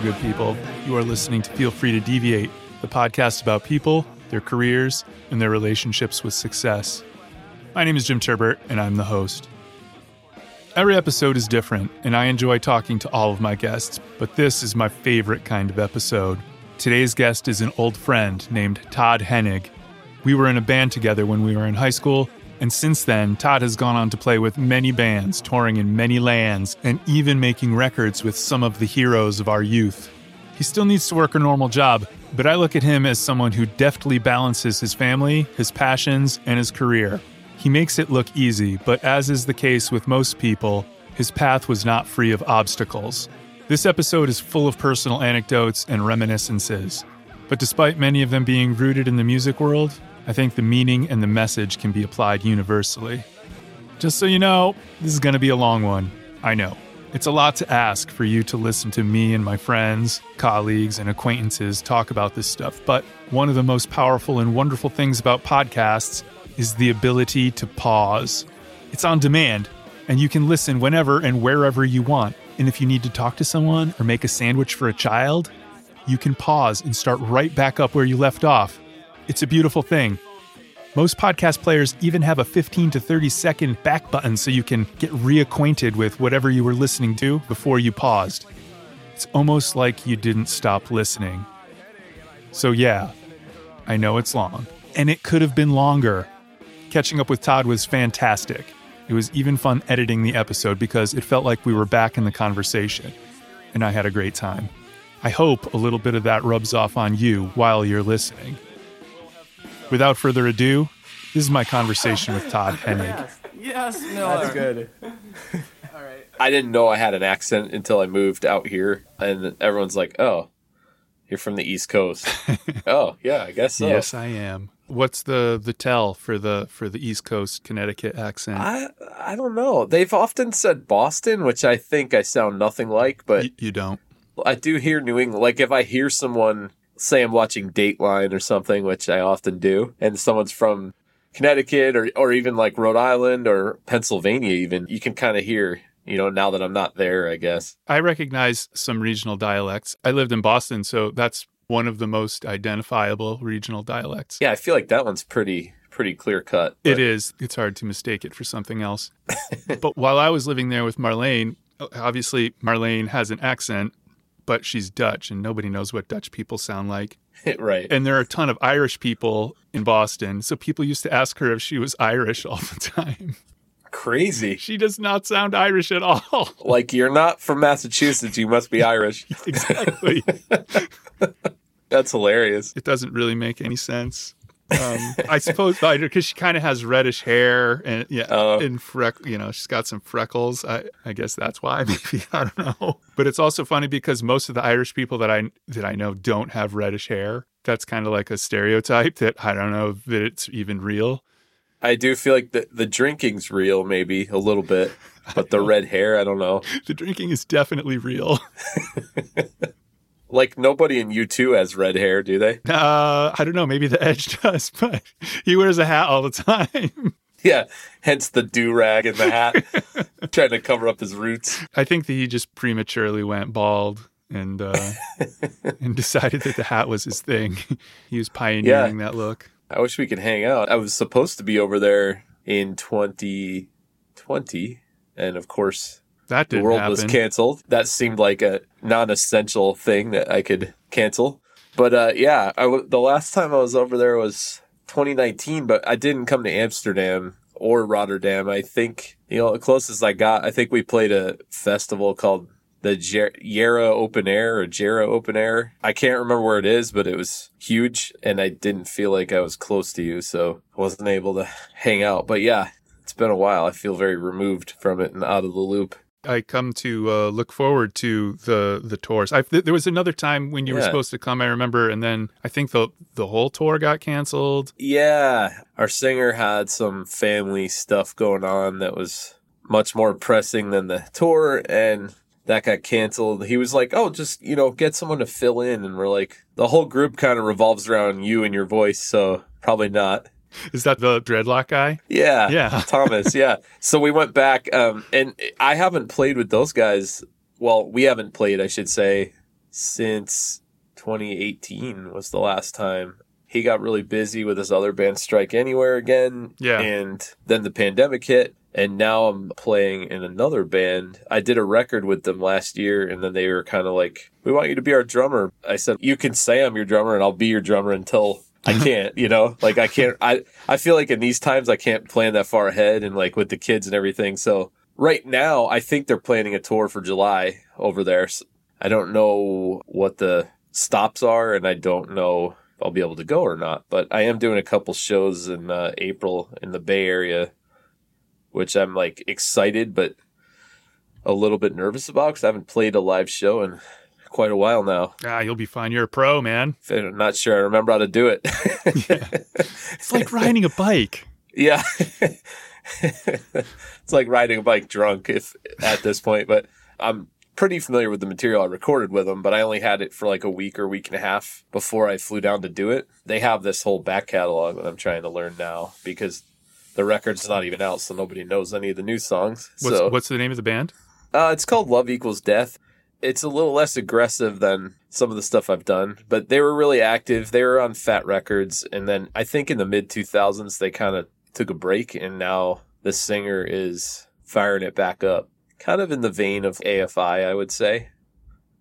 Good people. You are listening to Feel Free to Deviate, the podcast about people, their careers, and their relationships with success. My name is Jim Turbert, and I'm the host. Every episode is different, and I enjoy talking to all of my guests, but this is my favorite kind of episode. Today's guest is an old friend named Todd Hennig. We were in a band together when we were in high school, and since then, Todd has gone on to play with many bands, touring in many lands, and even making records with some of the heroes of our youth. He still needs to work a normal job, but I look at him as someone who deftly balances his family, his passions, and his career. He makes it look easy, but as is the case with most people, his path was not free of obstacles. This episode is full of personal anecdotes and reminiscences. But despite many of them being rooted in the music world, I think the meaning and the message can be applied universally. Just so you know, this is going to be a long one. I know. It's a lot to ask for you to listen to me and my friends, colleagues, and acquaintances talk about this stuff, but one of the most powerful and wonderful things about podcasts is the ability to pause. It's on demand, and you can listen whenever and wherever you want. And if you need to talk to someone or make a sandwich for a child, you can pause and start right back up where you left off. It's a beautiful thing. Most podcast players even have a 15 to 30 second back button so you can get reacquainted with whatever you were listening to before you paused. It's almost like you didn't stop listening. So, yeah, I know it's long, and it could have been longer. Catching up with Todd was fantastic. It was even fun editing the episode because it felt like we were back in the conversation, and I had a great time. I hope a little bit of that rubs off on you while you're listening. Without further ado, this is my conversation with Todd Hennig. Yes, Miller. That's good. All right. I didn't know I had an accent until I moved out here, and everyone's like, "Oh, you're from the East Coast." oh, yeah, I guess so. Yes, I am. What's the the tell for the for the East Coast Connecticut accent? I I don't know. They've often said Boston, which I think I sound nothing like, but Y- you don't. I do hear New England. Like if I hear someone say I'm watching Dateline or something, which I often do, and someone's from Connecticut or or even like Rhode Island or Pennsylvania, even you can kind of hear. You know, now that I'm not there, I guess. I recognize some regional dialects. I lived in Boston, so that's one of the most identifiable regional dialects. Yeah, I feel like that one's pretty pretty clear cut. It is. It's hard to mistake it for something else. but while I was living there with Marlene, obviously Marlene has an accent, but she's Dutch and nobody knows what Dutch people sound like. right. And there are a ton of Irish people in Boston. So people used to ask her if she was Irish all the time. Crazy. She does not sound Irish at all. Like you're not from Massachusetts, you must be Irish. exactly. That's hilarious. It doesn't really make any sense. Um, I suppose because she kind of has reddish hair and yeah, Oh. and freck, you know, she's got some freckles. I, I guess that's why. Maybe I don't know. But it's also funny because most of the Irish people that I that I know don't have reddish hair. That's kind of like a stereotype that I don't know that it's even real. I do feel like the the drinking's real, maybe a little bit, but the red hair, I don't know. The drinking is definitely real. Like nobody in U two has red hair, do they? Uh, I don't know. Maybe the Edge does, but he wears a hat all the time. Yeah. Hence the do rag and the hat, trying to cover up his roots. I think that he just prematurely went bald and uh, and decided that the hat was his thing. he was pioneering that look. I wish we could hang out. I was supposed to be over there in 2020, and of course, That the world happen. was canceled. That seemed like a non-essential thing that I could cancel. But uh, yeah, I w- the last time I was over there was 2019, but I didn't come to Amsterdam or Rotterdam. I think you know the closest I got. I think we played a festival called the Jer- Yarra Open Air or Jera Open Air. I can't remember where it is, but it was huge, and I didn't feel like I was close to you, so I wasn't able to hang out. But yeah, it's been a while. I feel very removed from it and out of the loop. I come to uh, look forward to the the tours. I, th- there was another time when you were supposed to come. I remember, and then I think the the whole tour got canceled. Yeah, our singer had some family stuff going on that was much more pressing than the tour, and that got canceled. He was like, "Oh, just you know, get someone to fill in," and we're like, the whole group kind of revolves around you and your voice, so probably not. Is that the dreadlock guy? Yeah, Yeah. Thomas. Yeah. So we went back, um, and I haven't played with those guys. Well, we haven't played, I should say, since 2018 was the last time. He got really busy with his other band Strike Anywhere again. Yeah. And then the pandemic hit and now I'm playing in another band. I did a record with them last year and then they were kind of like, "We want you to be our drummer." I said, "You can say I'm your drummer and I'll be your drummer until I can't, you know? Like I can't I I feel like in these times I can't plan that far ahead and like with the kids and everything. So right now I think they're planning a tour for July over there. So I don't know what the stops are and I don't know if I'll be able to go or not, but I am doing a couple shows in uh, April in the Bay Area which I'm like excited but a little bit nervous about because I haven't played a live show in quite a while now. Ah, you'll be fine. You're a pro, man. I'm not sure I remember how to do it. It's like riding a bike. yeah. it's like riding a bike drunk if at this point, but I'm pretty familiar with the material I recorded with them, but I only had it for like a week or week and a half before I flew down to do it. They have this whole back catalog that I'm trying to learn now because the record's not even out, so nobody knows any of the new songs. What's, so what's the name of the band? Uh, it's called Love Equals Death. It's a little less aggressive than some of the stuff I've done, but they were really active. They were on Fat Records, and then I think in the mid 2000s they kind of took a break, and now the singer is firing it back up, kind of in the vein of AFI, I would say.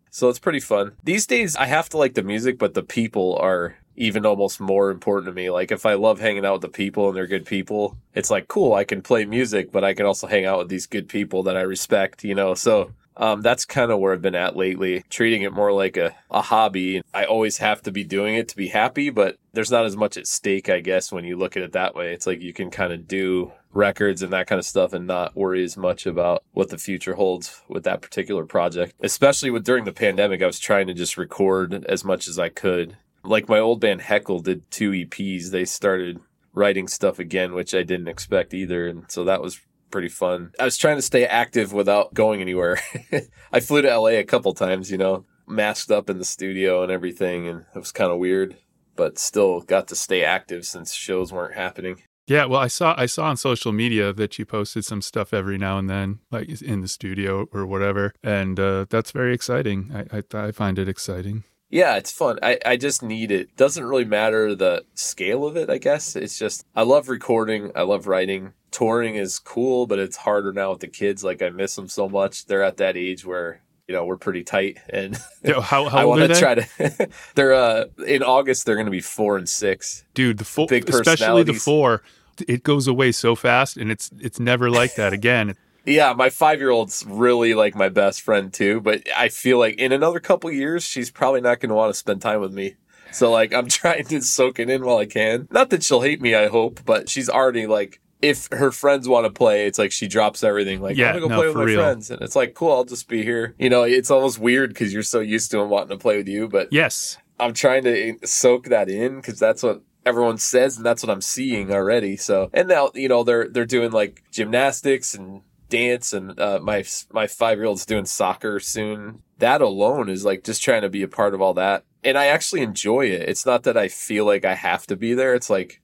So it's pretty fun. These days, I have to like the music, but the people are even almost more important to me. Like if I love hanging out with the people and they're good people, it's like cool. I can play music, but I can also hang out with these good people that I respect, you know? So um, that's kind of where I've been at lately, treating it more like a, a hobby. I always have to be doing it to be happy, but there's not as much at stake, I guess, when you look at it that way. It's like you can kind of do records and that kind of stuff and not worry as much about what the future holds with that particular project. Especially with during the pandemic, I was trying to just record as much as I could. Like my old band Heckle did two EPs. They started writing stuff again, which I didn't expect either. And so that was pretty fun. I was trying to stay active without going anywhere. I flew to LA a couple times, you know, masked up in the studio and everything, and it was kind of weird, but still got to stay active since shows weren't happening. Yeah, well, I saw I saw on social media that you posted some stuff every now and then, like in the studio or whatever, and uh, that's very exciting. I, I I find it exciting. Yeah, it's fun. I, I just need it. Doesn't really matter the scale of it, I guess. It's just, I love recording. I love writing. Touring is cool, but it's harder now with the kids. Like, I miss them so much. They're at that age where, you know, we're pretty tight. And Yo, how how I want to try to, they're, uh, in August, they're going to be four and six. Dude, the four, especially the four, it goes away so fast, and it's it's never like that again. Yeah, my five year old's really like my best friend too, but I feel like in another couple years, she's probably not going to want to spend time with me. So like I'm trying to soak it in while I can. Not that she'll hate me, I hope, but she's already like if her friends want to play, it's like she drops everything. Like Yeah, I'm gonna go no, play with my real. friends, and it's like cool. I'll just be here. You know, it's almost weird because you're so used to them wanting to play with you, but Yes, I'm trying to eh, soak that in because that's what everyone says and that's what I'm seeing already. So and now you know they're they're doing like gymnastics and dance and uh, my my five year old's doing soccer soon. That alone is like just trying to be a part of all that, and I actually enjoy it. It's not that I feel like I have to be there. It's like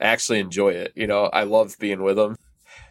I actually enjoy it. You know, I love being with them.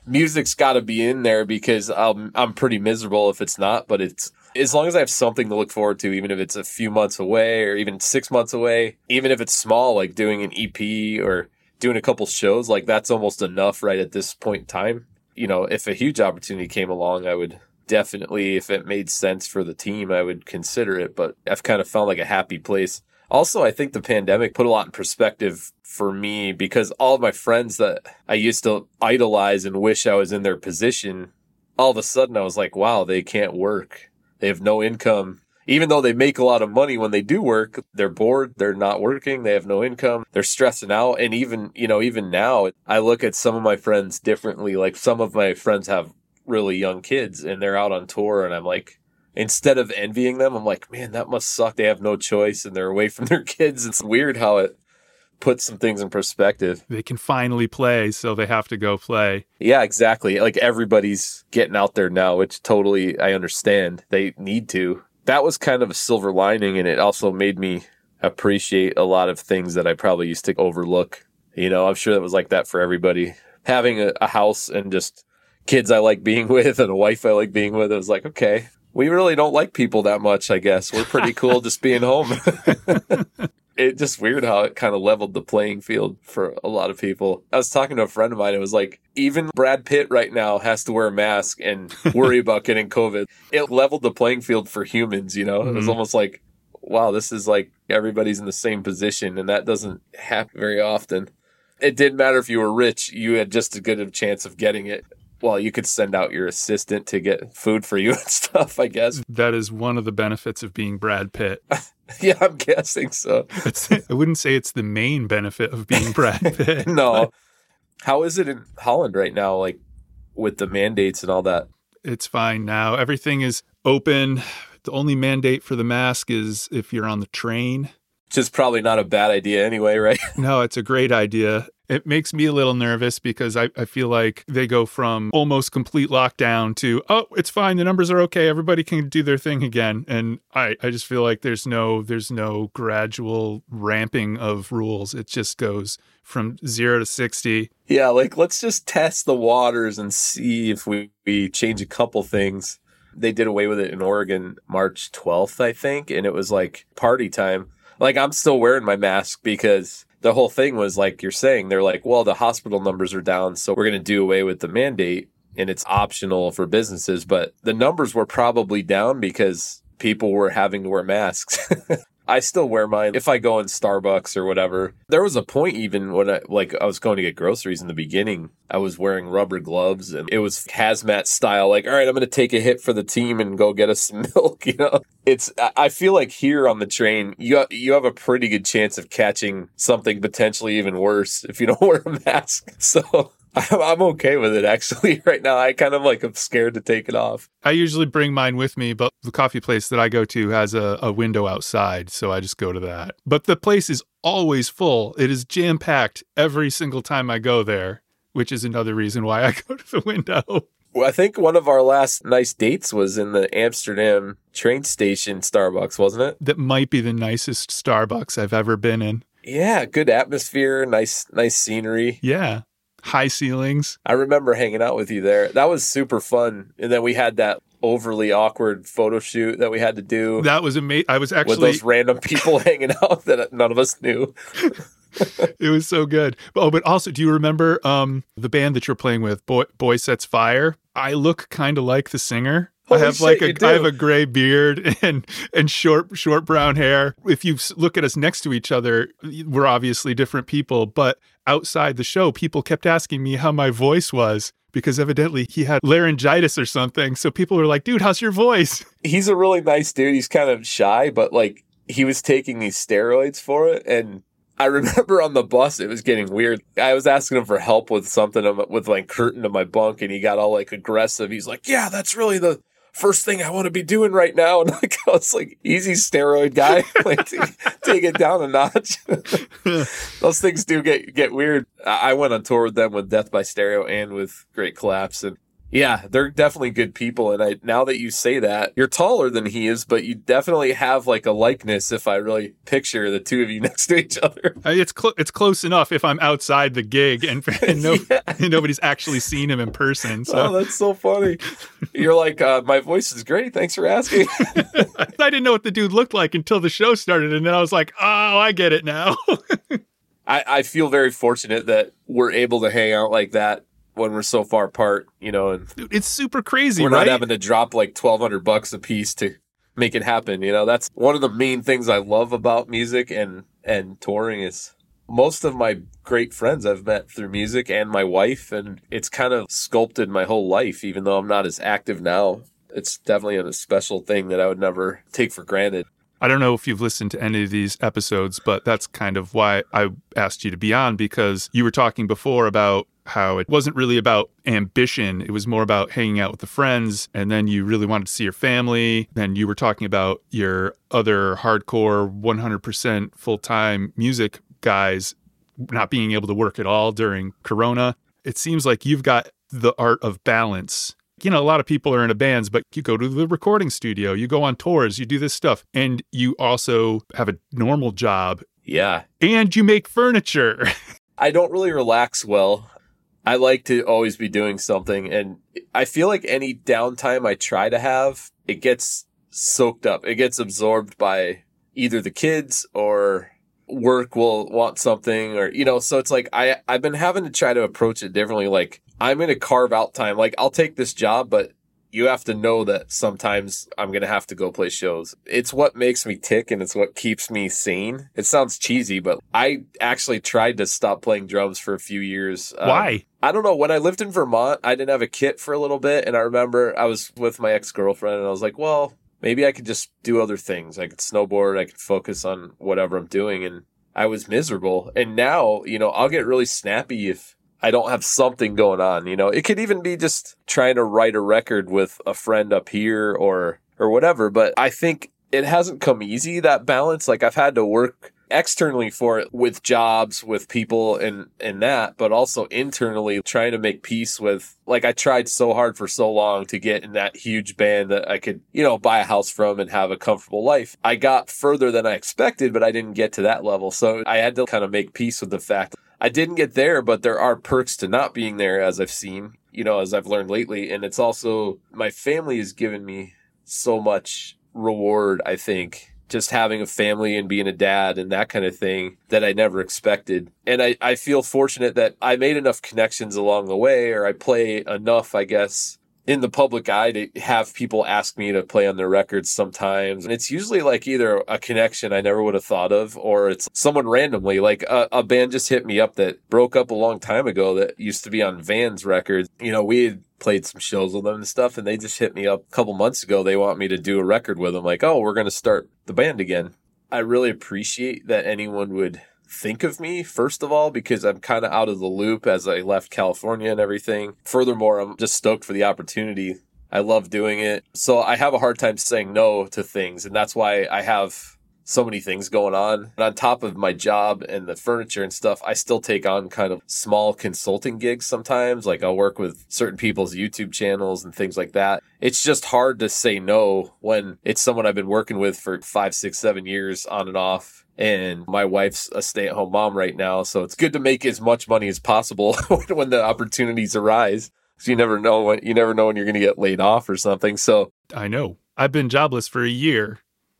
Music's got to be in there because I'm I'm pretty miserable if it's not. But it's as long as I have something to look forward to, even if it's a few months away or even six months away, even if it's small, like doing an EP or doing a couple shows, like that's almost enough right at this point in time. You know, if a huge opportunity came along, I would definitely, if it made sense for the team, I would consider it. But I've kind of found like a happy place. Also, I think the pandemic put a lot in perspective for me because all of my friends that I used to idolize and wish I was in their position, all of a sudden I was like, wow, they can't work. They have no income. Even though they make a lot of money when they do work, they're bored, they're not working, they have no income, they're stressing out. And even, you know, even now, I look at some of my friends differently. Like some of my friends have really young kids and they're out on tour, and I'm like, instead of envying them, I'm like, man, that must suck. They have no choice and they're away from their kids. It's weird how it puts some things in perspective. they can finally play, so they have to go play. Yeah, exactly. Like everybody's getting out there now, which totally I understand. They need to. That was kind of a silver lining, and it also made me appreciate a lot of things that I probably used to overlook. You know, I'm sure that was like that for everybody. Having a, a house and just kids I like being with and a wife I like being with, it was like, okay, we really don't like people that much, I guess. We're pretty cool just being home. it just weird how it kind of leveled the playing field for a lot of people. I was talking to a friend of mine. It was like even Brad Pitt right now has to wear a mask and worry about getting COVID. It leveled the playing field for humans. You know, mm-hmm. it was almost like, wow, this is like everybody's in the same position, and that doesn't happen very often. It didn't matter if you were rich; you had just as good a chance of getting it well, you could send out your assistant to get food for you and stuff, I guess. That is one of the benefits of being Brad Pitt. yeah, I'm guessing so. I wouldn't say it's the main benefit of being Brad Pitt. no. How is it in Holland right now, like with the mandates and all that? It's fine now. Everything is open. The only mandate for the mask is if you're on the train. Which is probably not a bad idea anyway, right? no, it's a great idea. It makes me a little nervous because I, I feel like they go from almost complete lockdown to, oh, it's fine, the numbers are okay, everybody can do their thing again. And I, I just feel like there's no there's no gradual ramping of rules. It just goes from zero to sixty. Yeah, like let's just test the waters and see if we, we change a couple things. They did away with it in Oregon March 12th, I think, and it was like party time. Like I'm still wearing my mask because the whole thing was like you're saying, they're like, well, the hospital numbers are down, so we're going to do away with the mandate and it's optional for businesses. But the numbers were probably down because people were having to wear masks. I still wear mine if I go in Starbucks or whatever. There was a point even when I like I was going to get groceries in the beginning. I was wearing rubber gloves and it was hazmat style. Like, all right, I'm going to take a hit for the team and go get us some milk. You know, it's I feel like here on the train, you you have a pretty good chance of catching something potentially even worse if you don't wear a mask. So I'm okay with it actually right now. I kind of like I'm scared to take it off. I usually bring mine with me, but the coffee place that I go to has a, a window outside, so I just go to that. But the place is always full. It is jam packed every single time I go there, which is another reason why I go to the window. Well, I think one of our last nice dates was in the Amsterdam train station Starbucks, wasn't it? That might be the nicest Starbucks I've ever been in. Yeah, good atmosphere, nice nice scenery. Yeah high ceilings. I remember hanging out with you there. That was super fun. And then we had that overly awkward photo shoot that we had to do. That was amazing. I was actually with those random people hanging out that none of us knew. it was so good. Oh, but also, do you remember um, the band that you're playing with, Boy, Boy Sets Fire? I look kind of like the singer. Holy I have shit, like a I have a gray beard and and short short brown hair. If you look at us next to each other, we're obviously different people, but outside the show, people kept asking me how my voice was because evidently he had laryngitis or something. So people were like, "Dude, how's your voice?" He's a really nice dude. He's kind of shy, but like he was taking these steroids for it and I remember on the bus, it was getting weird. I was asking him for help with something with like curtain to my bunk, and he got all like aggressive. He's like, "Yeah, that's really the first thing I want to be doing right now. And like, I was like, easy steroid guy, like take it down a notch. Those things do get, get weird. I went on tour with them with Death by Stereo and with Great Collapse. And yeah, they're definitely good people. And I now that you say that, you're taller than he is, but you definitely have like a likeness if I really picture the two of you next to each other. It's cl- it's close enough if I'm outside the gig and, and, no, yeah. and nobody's actually seen him in person. So. Oh, that's so funny. You're like, uh, my voice is great. Thanks for asking. I didn't know what the dude looked like until the show started, and then I was like, oh, I get it now. I, I feel very fortunate that we're able to hang out like that when we're so far apart, you know, and it's super crazy. We're right? not having to drop like twelve hundred bucks a piece to make it happen. You know, that's one of the main things I love about music and and touring is most of my great friends I've met through music and my wife, and it's kind of sculpted my whole life. Even though I'm not as active now, it's definitely a special thing that I would never take for granted. I don't know if you've listened to any of these episodes, but that's kind of why I asked you to be on because you were talking before about how it wasn't really about ambition. It was more about hanging out with the friends. And then you really wanted to see your family. Then you were talking about your other hardcore 100% full time music guys not being able to work at all during Corona. It seems like you've got the art of balance. You know, a lot of people are in a bands, but you go to the recording studio, you go on tours, you do this stuff, and you also have a normal job. Yeah. And you make furniture. I don't really relax well. I like to always be doing something. And I feel like any downtime I try to have, it gets soaked up. It gets absorbed by either the kids or work will want something or you know so it's like i i've been having to try to approach it differently like i'm going to carve out time like i'll take this job but you have to know that sometimes i'm going to have to go play shows it's what makes me tick and it's what keeps me sane it sounds cheesy but i actually tried to stop playing drums for a few years Um, Why? I don't know. When I lived in Vermont, I didn't have a kit for a little bit. And I remember I was with my ex girlfriend and I was like, well, maybe I could just do other things. I could snowboard. I could focus on whatever I'm doing. And I was miserable. And now, you know, I'll get really snappy if I don't have something going on. You know, it could even be just trying to write a record with a friend up here or, or whatever. But I think it hasn't come easy, that balance. Like I've had to work externally for it with jobs, with people and, and that, but also internally trying to make peace with, like I tried so hard for so long to get in that huge band that I could, you know, buy a house from and have a comfortable life. I got further than I expected, but I didn't get to that level. So I had to kind of make peace with the fact I didn't get there, but there are perks to not being there as I've seen, you know, as I've learned lately. And it's also my family has given me so much reward, I think, just having a family and being a dad and that kind of thing that I never expected. And I, I feel fortunate that I made enough connections along the way, or I play enough, I guess, in the public eye to have people ask me to play on their records sometimes. And it's usually like either a connection I never would have thought of, or it's someone randomly, like a, a band just hit me up that broke up a long time ago that used to be on Vans records. You know, we had played some shows with them and stuff, and they just hit me up a couple months ago. They want me to do a record with them, like, oh, we're going to start the band again. I really appreciate that anyone would think of me, first of all, because I'm kind of out of the loop as I left California and everything. Furthermore, I'm just stoked for the opportunity. I love doing it. So I have a hard time saying no to things. And that's why I have so many things going on. And on top of my job and the furniture and stuff, I still take on kind of small consulting gigs sometimes. Like I'll work with certain people's YouTube channels and things like that. It's just hard to say no when it's someone I've been working with for five, six, seven years on and off. And my wife's a stay at home mom right now. So it's good to make as much money as possible when the opportunities arise. So you never know when, you never know when you're going to get laid off or something. So, I know. I've been jobless for a year.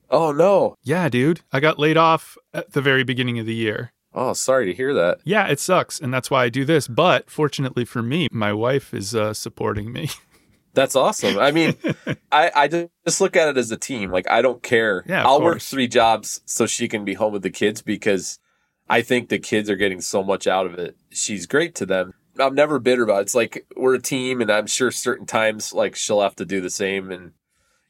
oh no. Yeah, dude. I got laid off at the very beginning of the year. Oh, sorry to hear that. Yeah, it sucks. And that's why I do this. But fortunately for me, my wife is uh, supporting me. That's awesome. I mean, I, I just look at it as a team. Like, I don't care. Yeah, I'll work three jobs so she can be home with the kids because I think the kids are getting so much out of it. She's great to them. I'm never bitter about it. It's like we're a team, and I'm sure certain times, like, she'll have to do the same. And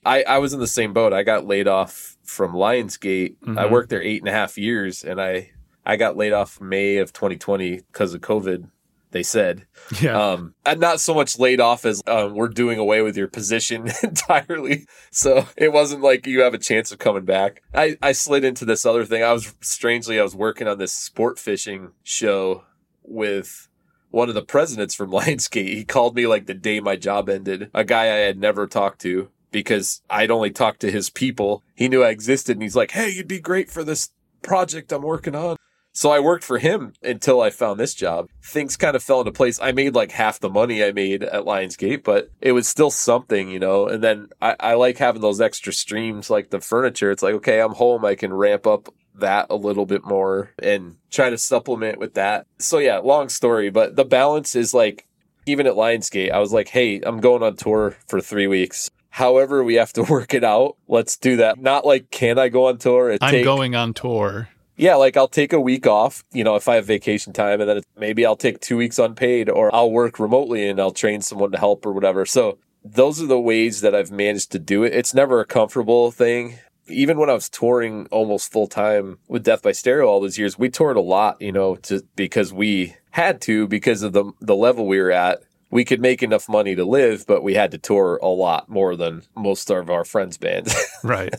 I, I was in the same boat. I got laid off from Lionsgate. I Mhm. worked there eight and a half years, and I, I got laid off May of 2020 because of COVID, they said. yeah. Um, and not so much laid off as um, we're doing away with your position entirely. So it wasn't like you have a chance of coming back. I, I slid into this other thing. I was strangely, I was working on this sport fishing show with one of the presidents from Lionsgate. He called me like the day my job ended, a guy I had never talked to because I'd only talked to his people. He knew I existed and he's like, Hey, you'd be great for this project I'm working on. So I worked for him until I found this job. Things kind of fell into place. I made like half the money I made at Lionsgate, but it was still something, you know. And then I, I like having those extra streams like the furniture. It's like, okay, I'm home. I can ramp up that a little bit more and try to supplement with that. So yeah, long story, but the balance is like, even at Lionsgate, I was like, hey, I'm going on tour for three weeks. However, we have to work it out. Let's do that. Not like, can I go on tour? I'm take- going on tour. Yeah, like I'll take a week off, you know, if I have vacation time, and then maybe I'll take two weeks unpaid, or I'll work remotely and I'll train someone to help or whatever. So those are the ways that I've managed to do it. It's never a comfortable thing. Even when I was touring almost full time with Death by Stereo all those years, we toured a lot, you know, to, because we had to because of the the level we were at. We could make enough money to live, but we had to tour a lot more than most of our friends' bands. Right.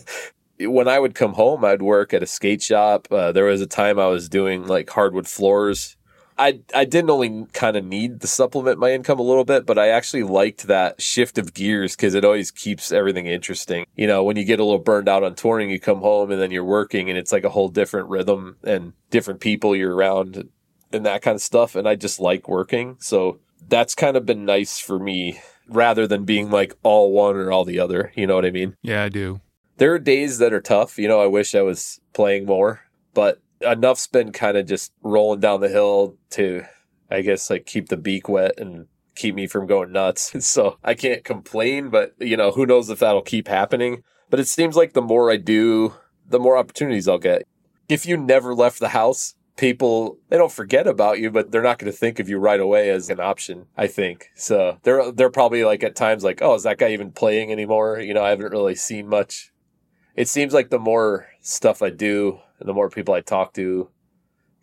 When I would come home, I'd work at a skate shop. Uh, there was a time I was doing like hardwood floors. I I didn't only kind of need to supplement my income a little bit, but I actually liked that shift of gears because it always keeps everything interesting. You know, when you get a little burned out on touring, you come home and then you're working, and it's like a whole different rhythm and different people you're around and that kind of stuff. And I just like working, so that's kind of been nice for me rather than being like all one or all the other. You know what I mean? Yeah, I do. There are days that are tough. You know, I wish I was playing more, but enough's been kind of just rolling down the hill to, I guess, like keep the beak wet and keep me from going nuts. So I can't complain, but you know, who knows if that'll keep happening. But it seems like the more I do, the more opportunities I'll get. If you never left the house, people they don't forget about you, but they're not going to think of you right away as an option. I think so. They're they're probably like at times like, oh, is that guy even playing anymore? You know, I haven't really seen much. It seems like the more stuff I do, and the more people I talk to,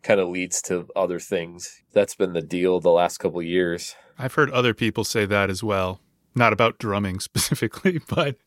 kind of leads to other things. That's been the deal the last couple of years. I've heard other people say that as well. Not about drumming specifically, but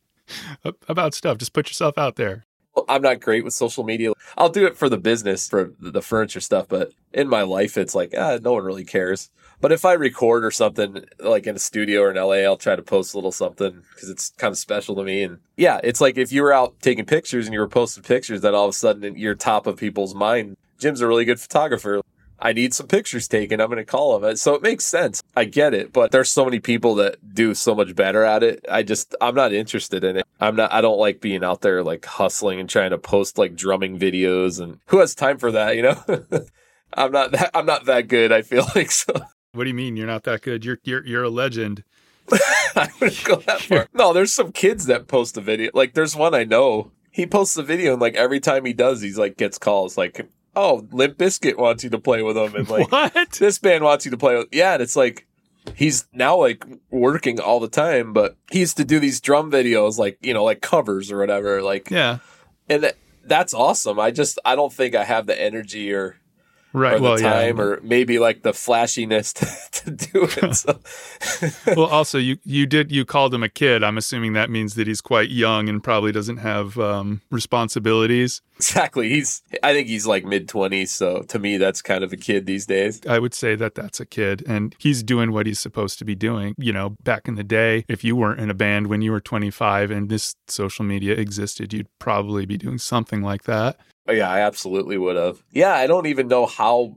about stuff. Just put yourself out there. I'm not great with social media. I'll do it for the business, for the furniture stuff, but in my life, it's like, ah, no one really cares. But if I record or something like in a studio or in LA, I'll try to post a little something because it's kind of special to me. And yeah, it's like if you were out taking pictures and you were posting pictures, then all of a sudden you're top of people's mind. Jim's a really good photographer. I need some pictures taken. I'm going to call him. So it makes sense. I get it, but there's so many people that do so much better at it. I just, I'm not interested in it. I'm not, I don't like being out there like hustling and trying to post like drumming videos and who has time for that, you know? I'm not that, I'm not that good. I feel like so. What do you mean you're not that good? You're, you're, you're a legend. I wouldn't go that far. No, there's some kids that post a video. Like there's one I know. He posts a video and like every time he does, he's like gets calls like, oh, Limp Bizkit wants you to play with them, and like what? this band wants you to play with. Yeah, and it's like he's now like working all the time, but he used to do these drum videos, like you know, like covers or whatever. Like, Yeah. and that, that's awesome. I just I don't think I have the energy or Right. or the well, time yeah. or maybe like the flashiness to, to do it. So. well, also you you did you called him a kid. I'm assuming that means that he's quite young and probably doesn't have um, responsibilities. exactly. He's I think he's like mid twenties. So to me, that's kind of a kid these days. I would say that that's a kid and he's doing what he's supposed to be doing. You know, back in the day, if you weren't in a band when you were 25 and this social media existed, you'd probably be doing something like that. Oh, yeah, I absolutely would have. Yeah, I don't even know how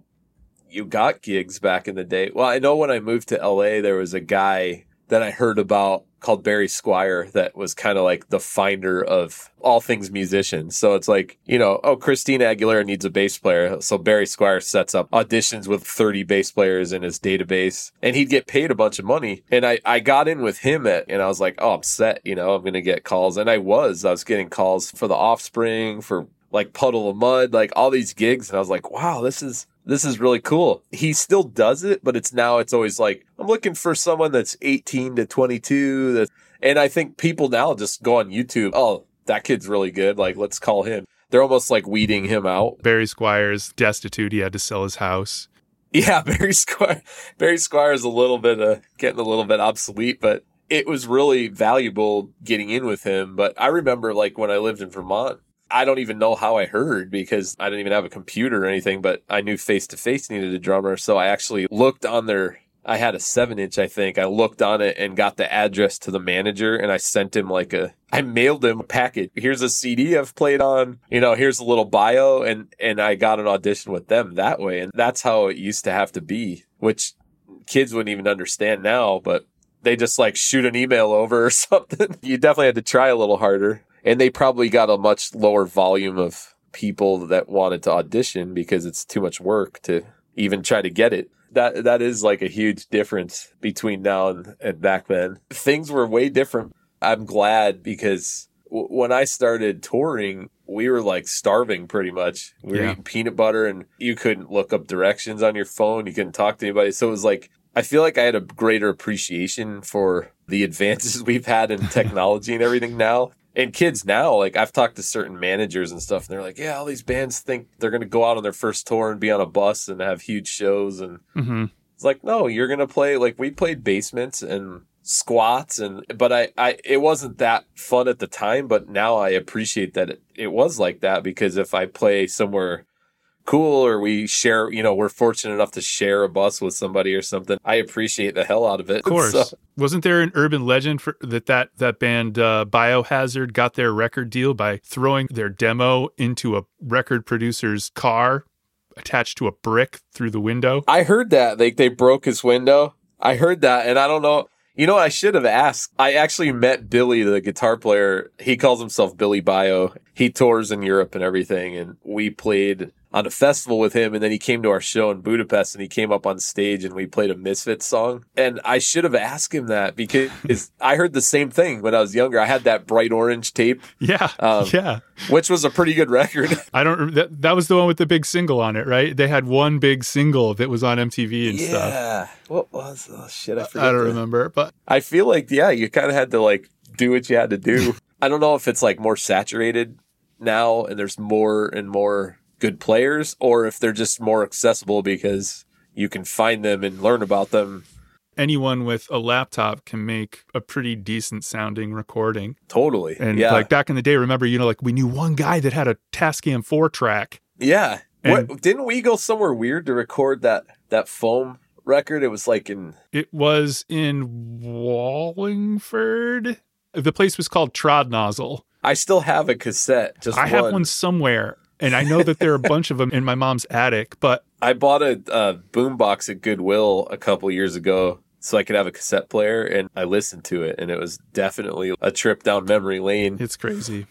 you got gigs back in the day. Well, I know when I moved to LA, there was a guy that I heard about called Barry Squire that was kind of like the finder of all things musicians. So it's like, you know, oh, Christina Aguilera needs a bass player. So Barry Squire sets up auditions with 30 bass players in his database and he'd get paid a bunch of money. And I, I got in with him at, and I was like, oh, I'm set, you know, I'm going to get calls. And I was, I was getting calls for the offspring, for like Puddle of Mudd, like all these gigs. And I was like, wow, this is, this is really cool. He still does it, but it's now, it's always like, I'm looking for someone that's 18 to 22. That, and I think people now just go on YouTube. Oh, that kid's really good. Like, let's call him. They're almost like weeding him out. Barry Squires destitute. He had to sell his house. Yeah, Barry Squire. Barry Squire is a little bit uh, getting a little bit obsolete, but it was really valuable getting in with him. But I remember like when I lived in Vermont, I don't even know how I heard because I didn't even have a computer or anything, but I knew face to face needed a drummer. So I actually looked on their, I had a seven inch, I think. I looked on it and got the address to the manager and I sent him like a, I mailed him a package. Here's a CD I've played on, you know, here's a little bio and, and I got an audition with them that way. And that's how it used to have to be, which kids wouldn't even understand now, but they just like shoot an email over or something. You definitely had to try a little harder and they probably got a much lower volume of people that wanted to audition because it's too much work to even try to get it. That that is like a huge difference between now and, and back then. Things were way different. I'm glad because w- when I started touring, we were like starving pretty much. We were Yeah. eating peanut butter and you couldn't look up directions on your phone. You couldn't talk to anybody. So it was like I feel like I had a greater appreciation for the advances we've had in technology and everything now. And kids now, like I've talked to certain managers and stuff, and they're like, "Yeah, all these bands think they're going to go out on their first tour and be on a bus and have huge shows." And hmm it's like, no, you're going to play like we played basements and squats, and but I, I, it wasn't that fun at the time, but now I appreciate that it, it was like that because if I play somewhere cool or we share, you know, we're fortunate enough to share a bus with somebody or something, I appreciate the hell out of it. Of course. So- Wasn't there an urban legend for that that that band uh, Biohazard got their record deal by throwing their demo into a record producer's car attached to a brick through the window? I heard that. Like they broke his window. I heard that, and I don't know. You know, I should have asked. I actually met Billy, the guitar player. He calls himself Billy Bio. He tours in Europe and everything. And we played on a festival with him and then he came to our show in Budapest and he came up on stage and we played a Misfits song. And I should have asked him that because I heard the same thing when I was younger. I had that bright orange tape. Yeah. Um, yeah. Which was a pretty good record. I don't that that was the one with the big single on it, right? They had one big single that was on MTV and stuff. yeah. What was oh shit, I forget. I don't the- remember, but I feel like yeah, you kind of had to like do what you had to do. I don't know if it's like more saturated now and there's more and more good players or if they're just more accessible because you can find them and learn about them anyone with a laptop can make a pretty decent sounding recording. totally. And yeah. like back in the day, remember, you know, like we knew one guy that had a Tascam 4 track. yeah. and- what, didn't we go somewhere weird to record that that foam record? It was like in It was in Wallingford. The place was called Trod Nossel. I still have a cassette. Just I have one. one somewhere. And I know that there are a bunch of them in my mom's attic, but I bought a, a boombox at Goodwill a couple years ago so I could have a cassette player and I listened to it and it was definitely a trip down memory lane. it's crazy.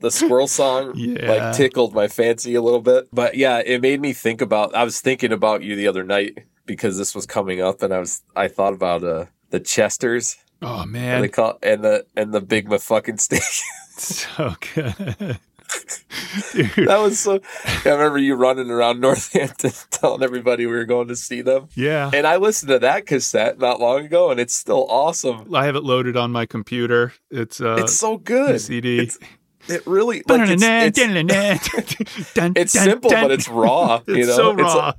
The squirrel song Yeah. like tickled my fancy a little bit. But yeah, it made me think about I was thinking about you the other night because this was coming up and I was I thought about uh the Chesters Oh, and man. the call and the and the big fucking station. so good. Dude. that was so I remember you running around Northampton telling everybody we were going to see them. Yeah. And I listened to that cassette not long ago, and it's still awesome. I have it loaded on my computer. It's uh it's so good. CD. It's, it really like it's, it's, it's simple, but it's raw. It's you know, so It's, raw. it's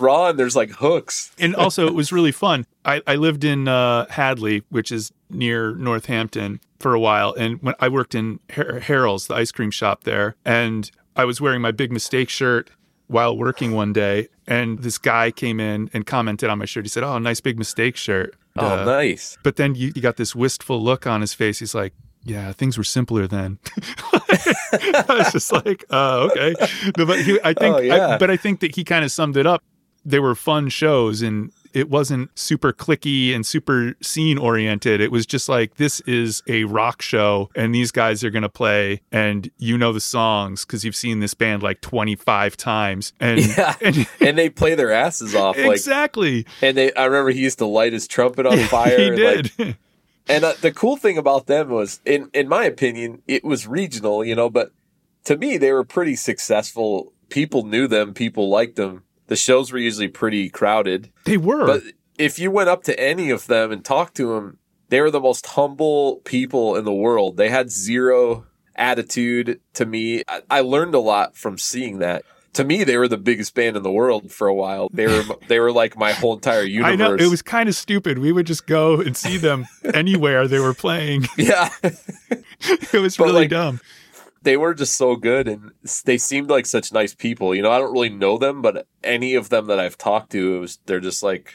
raw, and there's like hooks. and also it was really fun. I, I lived in uh, Hadley, which is near Northampton, for a while, and when I worked in Har- Herrell's, the ice cream shop there, and I was wearing my big mistake shirt while working one day, and this guy came in and commented on my shirt. He said, "Oh, nice big mistake shirt." Oh, Uh, nice. But then you, you got this wistful look on his face. He's like, "Yeah, things were simpler then." I was just like, "Uh, okay." No, but he, I think, Oh, yeah. I, but I think that he kind of summed it up. They were fun shows, and it wasn't super clicky and super scene oriented. It was just like this is a rock show, and these guys are gonna play, and you know the songs because you've seen this band like twenty five times, and, Yeah. and And they play their asses off. Like, exactly, and they. I remember he used to light his trumpet on fire. he did. Like, and uh, the cool thing about them was, in in my opinion, it was regional. You know, but to me, they were pretty successful. People knew them. People liked them. The shows were usually pretty crowded. they were. But if you went up to any of them and talked to them, they were the most humble people in the world. They had zero attitude to me. I, I learned a lot from seeing that. To me, they were the biggest band in the world for a while. They were they were like my whole entire universe. I know it was kind of stupid. We would just go and see them anywhere they were playing. yeah. It was But, really like, dumb. they were just so good and they seemed like such nice people. You know, I don't really know them, but any of them that I've talked to, it was they're just like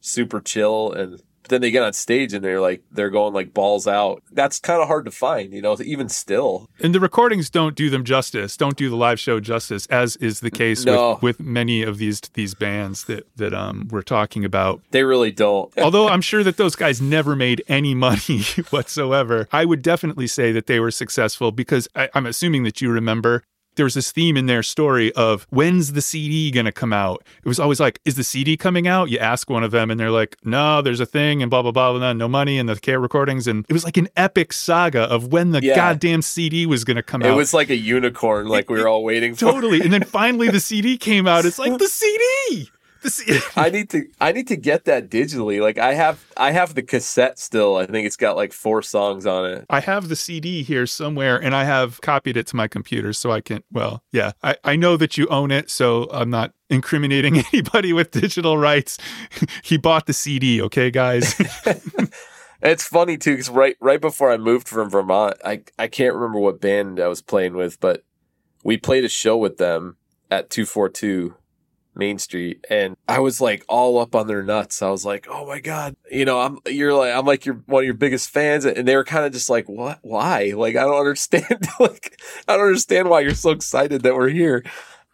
super chill and but then they get on stage and they're like they're going like balls out. That's kind of hard to find, you know, even still. And the recordings don't do them justice. Don't do the live show justice, as is the case No. with, with many of these these bands that that um we're talking about. They really don't. Although I'm sure that those guys never made any money whatsoever, I would definitely say that they were successful because I, I'm assuming that you remember there was this theme in their story of when's the CD going to come out? It was always like, is the CD coming out? You ask one of them and they're like, no, there's a thing and blah, blah, blah, blah, no money and the care recordings. And it was like an epic saga of when the Yeah. goddamn CD was going to come It out. It was like a unicorn, like we were all waiting for. totally. And then finally the CD came out. It's like the CD. I need to I need to get that digitally. Like I have I have the cassette still. I think it's got like four songs on it. I have the CD here somewhere and I have copied it to my computer so I can, well, yeah, I, I know that you own it, so I'm not incriminating anybody with digital rights. he bought the CD, okay, guys? It's funny too because right right before I moved from Vermont, I I can't remember what band I was playing with, but we played a show with them at two four two Main Street, and I was like all up on their nuts. I was like, "Oh my god, you know, I'm you're like I'm like you're one of your biggest fans," and they were kind of just like, "What? Why? Like I don't understand. like I don't understand why you're so excited that we're here."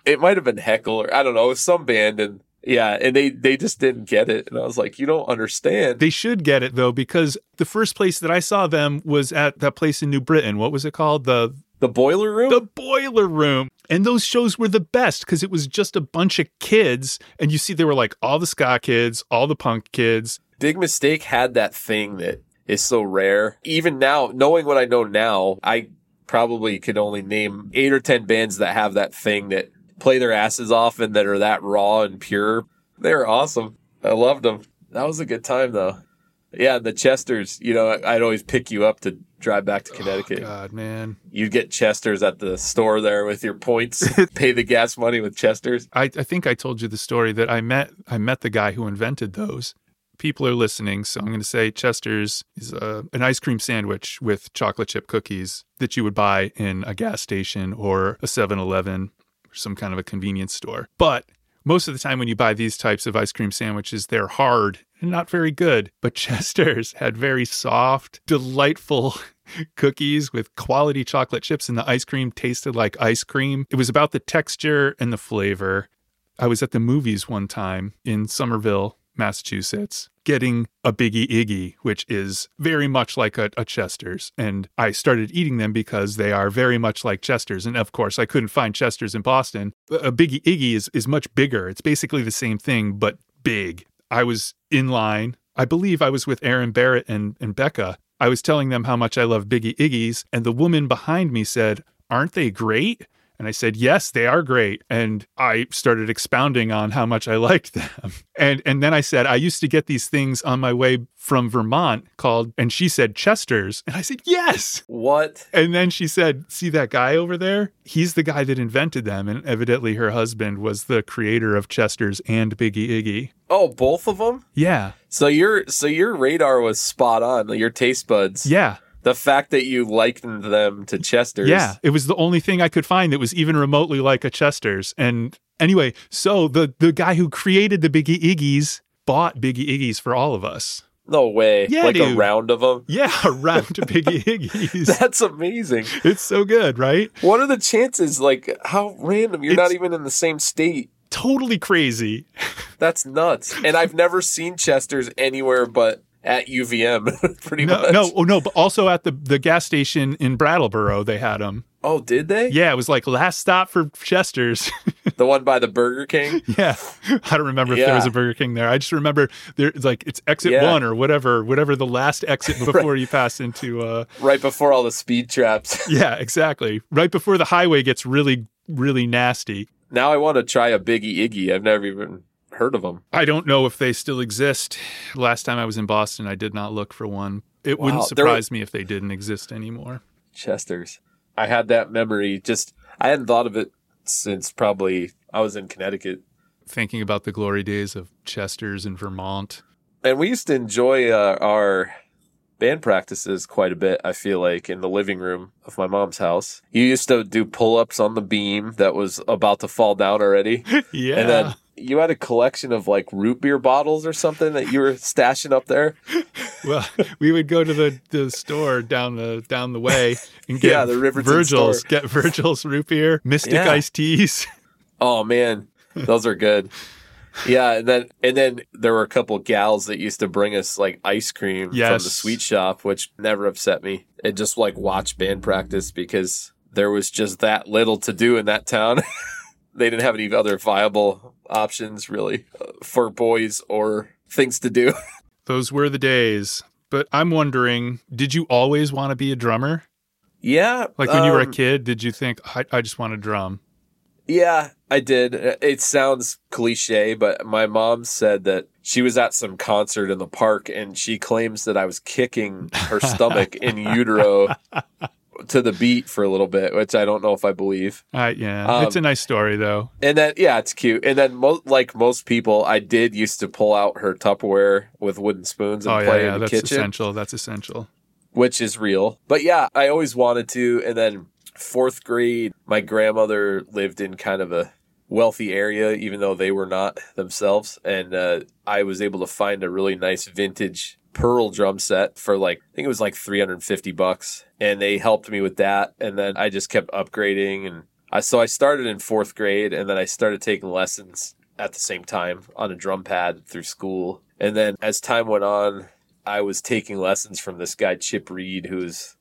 It might have been Heckle or I don't know, some band, and Yeah, and they they just didn't get it, and I was like, you don't understand. They should get it though, because the first place that I saw them was at that place in New Britain. What was it called? The the boiler room. the boiler room. And those shows were the best because it was just a bunch of kids. And you see, they were like all the ska kids, all the punk kids. Big Mistake had that thing that is so rare. Even now, knowing what I know now, I probably could only name eight or ten bands that have that thing that play their asses off and that are that raw and pure. They're awesome. I loved them. That was a good time though. Yeah, the Chesters, you know, I'd always pick you up to drive back to oh, Connecticut. God, man. You'd get Chesters at the store there with your points, pay the gas money with Chesters. I, I think I told you the story that I met I met the guy who invented those. People are listening, so I'm going to say Chester's is a, an ice cream sandwich with chocolate chip cookies that you would buy in a gas station or a 7-Eleven or some kind of a convenience store. But most of the time when you buy these types of ice cream sandwiches, they're hard not very good. But Chester's had very soft, delightful cookies with quality chocolate chips, and the ice cream tasted like ice cream. It was about the texture and the flavor. I was at the movies one time in Somerville, Massachusetts, getting a Biggie Iggy, which is very much like a, a, Chester's. And I started eating them because they are very much like Chester's. And of course, I couldn't find Chester's in Boston. A Biggie Iggy is, is much bigger. It's basically the same thing, but big. I was in line. I believe I was with Aaron Barrett and, and Becca. I was telling them how much I love Biggie Iggy's, and the woman behind me said, Aren't they great? And I said, "Yes, they are great." And I started expounding on how much I liked them. And and then I said, "I used to get these things on my way from Vermont called," and she said, "Chester's." And I said, "Yes." What? And then she said, "See that guy over there? He's the guy that invented them." And evidently, her husband was the creator of Chester's and Biggie Iggy. Oh, both of them? Yeah. So your so your radar was spot on. Your taste buds. Yeah the fact that you likened them to Chester's. Yeah, it was the only thing I could find that was even remotely like a Chester's. And anyway, so the the guy who created the Biggie Iggy's bought Biggie Iggy's for all of us. No way. Yeah, like dude. a round of them. Yeah, a round of Biggie Iggy's. That's amazing. It's so good, right? What are the chances? Like, how random? You're It's- not even in the same state. Totally crazy. That's nuts. And I've never seen Chester's anywhere but at UVM, pretty No, much. no, oh no, but also at the the gas station in Brattleboro, they had them. Oh, did they? Yeah, it was like last stop for Chester's. The one by the Burger King? yeah, I don't remember if there was a Burger King there. I just remember there's like it's exit Yeah. one or whatever, whatever the last exit before you pass into. uh right before all the speed traps. Yeah, exactly. Right before the highway gets really, really nasty. now I want to try a Biggie Iggy. I've never even heard of them. I don't know if they still exist. Last time I was in Boston, I did not look for one. It Wow, wouldn't there were- surprise me if they didn't exist anymore. Chester's. I had that memory. Just I hadn't thought of it since probably I was in Connecticut, Thinking about the glory days of Chester's in Vermont. and we used to enjoy uh, our band practices quite a bit. I feel like in the living room of my mom's house, you used to do pull-ups on the beam that was about to fall down already, Yeah. and then. You had a collection of like root beer bottles or something that you were stashing up there. well, we would go to the, the store down the down the way and get Yeah, the Riverton Virgil's, store. get Virgil's root beer, Mystic Yeah. iced teas. Oh man, those are good. Yeah, and then and then there were a couple gals that used to bring us like ice cream from the sweet shop, which never upset me. And just like watch band practice because there was just that little to do in that town. they didn't have any other viable options really for boys or things to do. Those were the days. But I'm wondering, did you always want to be a drummer? yeah, Like when you were a um, kid, did you think I, I just want to drum? Yeah, I did. It sounds cliche, but my mom said that she was at some concert in the park and she claims that I was kicking her stomach in utero to the beat for a little bit, which I don't know if I believe. Uh, yeah, Um, it's a nice story though. And then, yeah, it's cute. And then, mo- like most people, I did used to pull out her Tupperware with wooden spoons and Oh play yeah, in the that's kitchen, essential. That's essential. which is real. But yeah, I always wanted to. And then, fourth grade, my grandmother lived in kind of a wealthy area, even though they were not themselves. And uh, I was able to find a really nice vintage Pearl drum set for like, I think it was like 350 bucks. And they helped me with that. And then I just kept upgrading. And I, so I started in fourth grade and then I started taking lessons at the same time on a drum pad through school. And then as time went on, I was taking lessons from this guy, Chip Reed, who's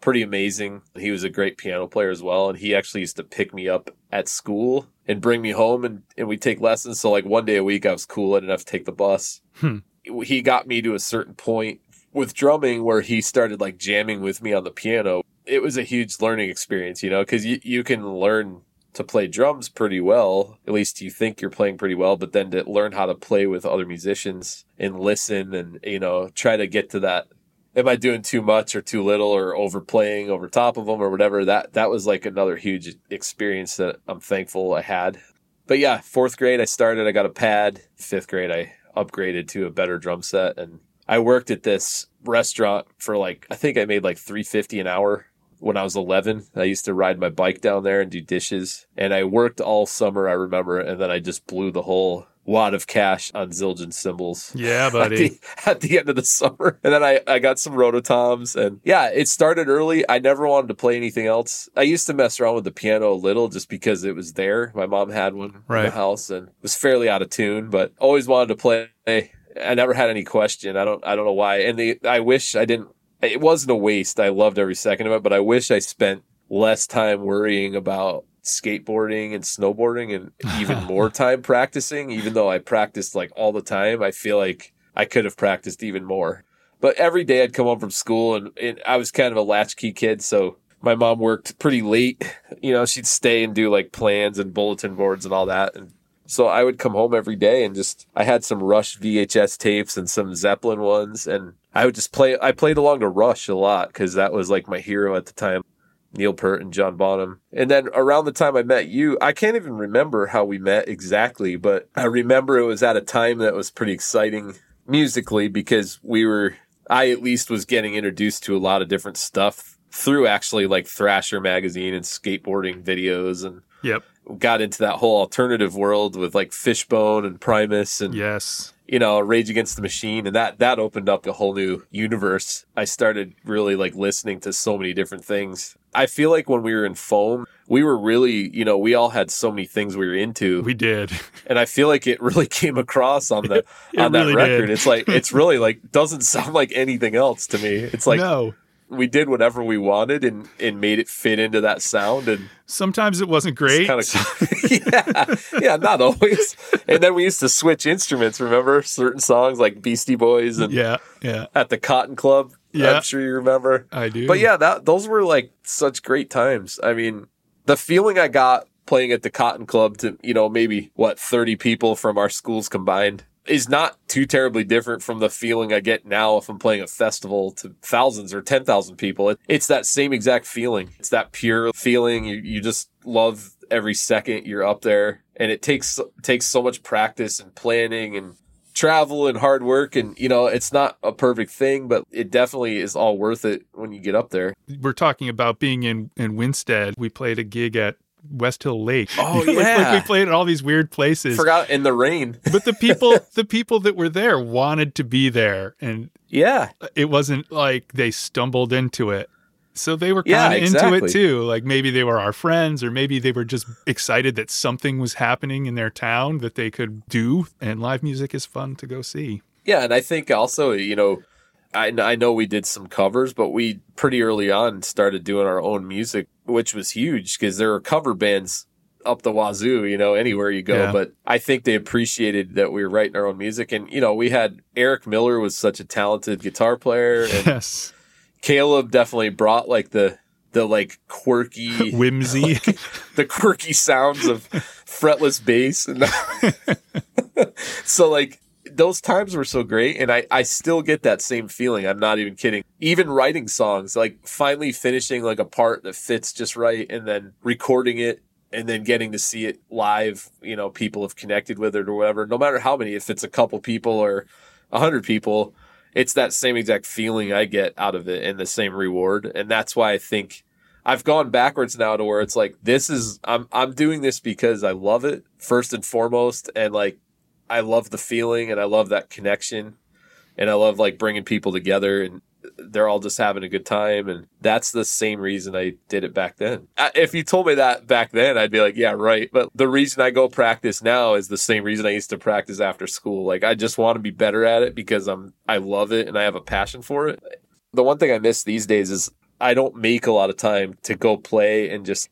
pretty amazing. He was a great piano player as well. And he actually used to pick me up at school and bring me home and, and we take lessons. So like one day a week I was cool. Have to take the bus. Hmm. He got me to a certain point with drumming where he started like jamming with me on the piano. It was a huge learning experience, you know, because you, you can learn to play drums pretty well. At least you think you're playing pretty well, but then to learn how to play with other musicians and listen and, you know, try to get to that. Am I doing too much or too little or overplaying over top of them or whatever? That, that was like another huge experience that I'm thankful I had. But yeah, fourth grade, I started, I got a pad. Fifth grade, I upgraded to a better drum set and I worked at this restaurant for like I think I made like 350 an hour when I was 11. I used to ride my bike down there and do dishes and I worked all summer I remember and then I just blew the whole wad of cash on Zildjian cymbals. Yeah, At buddy. the, at the end of the summer. And then I, I got some rototoms and yeah, it started early. I never wanted to play anything else. I used to mess around with the piano a little just because it was there. My mom had one in the house and it was fairly out of tune, but always wanted to play. I never had any question. I don't I don't know why. And the I wish I didn't it wasn't a waste. I loved every second of it, but I wish I spent less time worrying about skateboarding and snowboarding and even more time practicing, even though I practiced like all the time. I feel like I could have practiced even more. But every day I'd come home from school and, and I was kind of a latchkey kid. So my mom worked pretty late. You know, she'd stay and do like plans and bulletin boards and all that. And so I would come home every day and just, I had some Rush VHS tapes and some Zeppelin ones. And I would just play, I played along to Rush a lot because that was like my hero at the time. Neil Peart and John Bonham. And then around the time I met you, I can't even remember how we met exactly, but I remember it was at a time that was pretty exciting musically because we were, I at least was getting introduced to a lot of different stuff through actually like Thrasher magazine and skateboarding videos and Yep. got into that whole alternative world with like Fishbone and Primus and Yes. you know, Rage Against the Machine, and that that opened up a whole new universe. I started really like listening to so many different things. I feel like when we were in Foam, we were really, you know, we all had so many things we were into, We did. and I feel like it really came across on the It on that really record. did. It's like it's really like doesn't sound like anything else to me. It's like no. we did whatever we wanted and and made it fit into that sound and Sometimes it wasn't great. kind of yeah yeah not always and then we used to switch instruments remember certain songs like beastie boys and yeah. Yeah. at the cotton club Yeah. i'm sure you remember I do. but yeah that those were like such great times i mean the feeling i got playing at the cotton club to you know maybe what 30 people from our schools combined is not too terribly different from the feeling I get now if I'm playing a festival to thousands or 10,000 people. It, it's that same exact feeling. It's that pure feeling. You, you just love every second you're up there and it takes, takes so much practice and planning and travel and hard work. And, you know, it's not a perfect thing, but it definitely is all worth it when you get up there. we're talking about being in in Winsted. We played a gig at West Hill Lake. Oh, Like, like, yeah. we played at all these weird places. Forgot in the rain. but the people the people that were there wanted to be there and yeah. it wasn't like they stumbled into it. So they were Yeah, kind of into exactly. it too. Like maybe they were our friends or maybe they were just excited that something was happening in their town that they could do and live music is fun to go see. Yeah, and I think also, you know, I, I know we did some covers, but we pretty early on started doing our own music, which was huge because there are cover bands up the wazoo, you know, anywhere you go. Yeah. But I think they appreciated that we were writing our own music. And, you know, we had Eric Miller was such a talented guitar player, and Yes. Caleb definitely brought like the, the like quirky, Whimsy. the quirky sounds of fretless bass. And so like those times were so great and I, I still get that same feeling. I'm not even kidding. Even writing songs like finally finishing like a part that fits just right and then recording it and then getting to see it live you know people have connected with it or whatever no matter how many if it's a couple people or a hundred people it's that same exact feeling i get out of it and the same reward. And that's why i think I've gone backwards now to where it's like this is I'm I'm doing this because I love it first and foremost. And like I love the feeling and I love that connection. And I love like bringing people together and they're all just having a good time. And that's the same reason I did it back then. If you told me that back then, I'd be like, yeah, right. But the reason I go practice now is the same reason I used to practice after school. Like I just want to be better at it because I'm, I love it and I have a passion for it. The one thing I miss these days is I don't make a lot of time to go play and just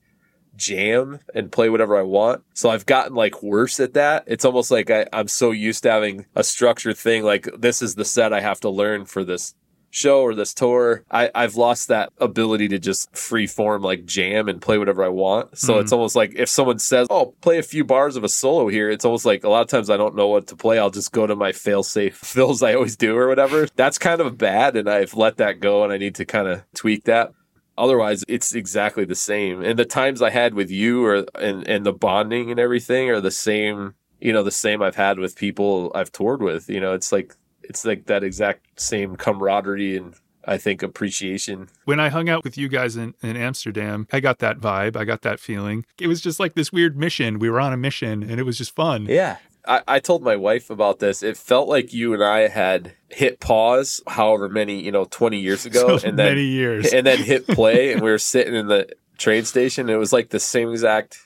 jam and play whatever I want. So I've gotten like worse at that. It's almost like I, I'm so used to having a structured thing. Like this is the set I have to learn for this show or this tour. I, I've lost that ability to just free form like jam and play whatever I want. So Mhm. it's almost like if someone says, Oh, play a few bars of a solo here, it's almost like a lot of times I don't know what to play. I'll just go to my fail safe fills I always do or whatever. That's kind of bad and I've let that go and I need to kind of tweak that. Otherwise, it's exactly the same. And the times I had with you or and, and the bonding and everything are the same, you know, the same I've had with people I've toured with. You know, it's like it's like that exact same camaraderie and I think appreciation. When I hung out with you guys in, in Amsterdam, I got that vibe. I got that feeling. It was just like this weird mission. We were on a mission and it was just fun. Yeah. I, I told my wife about this. It felt like you and I had hit pause however many, you know, 20 years ago So and then many years. and then hit play and we were sitting in the train station. It was like the same exact.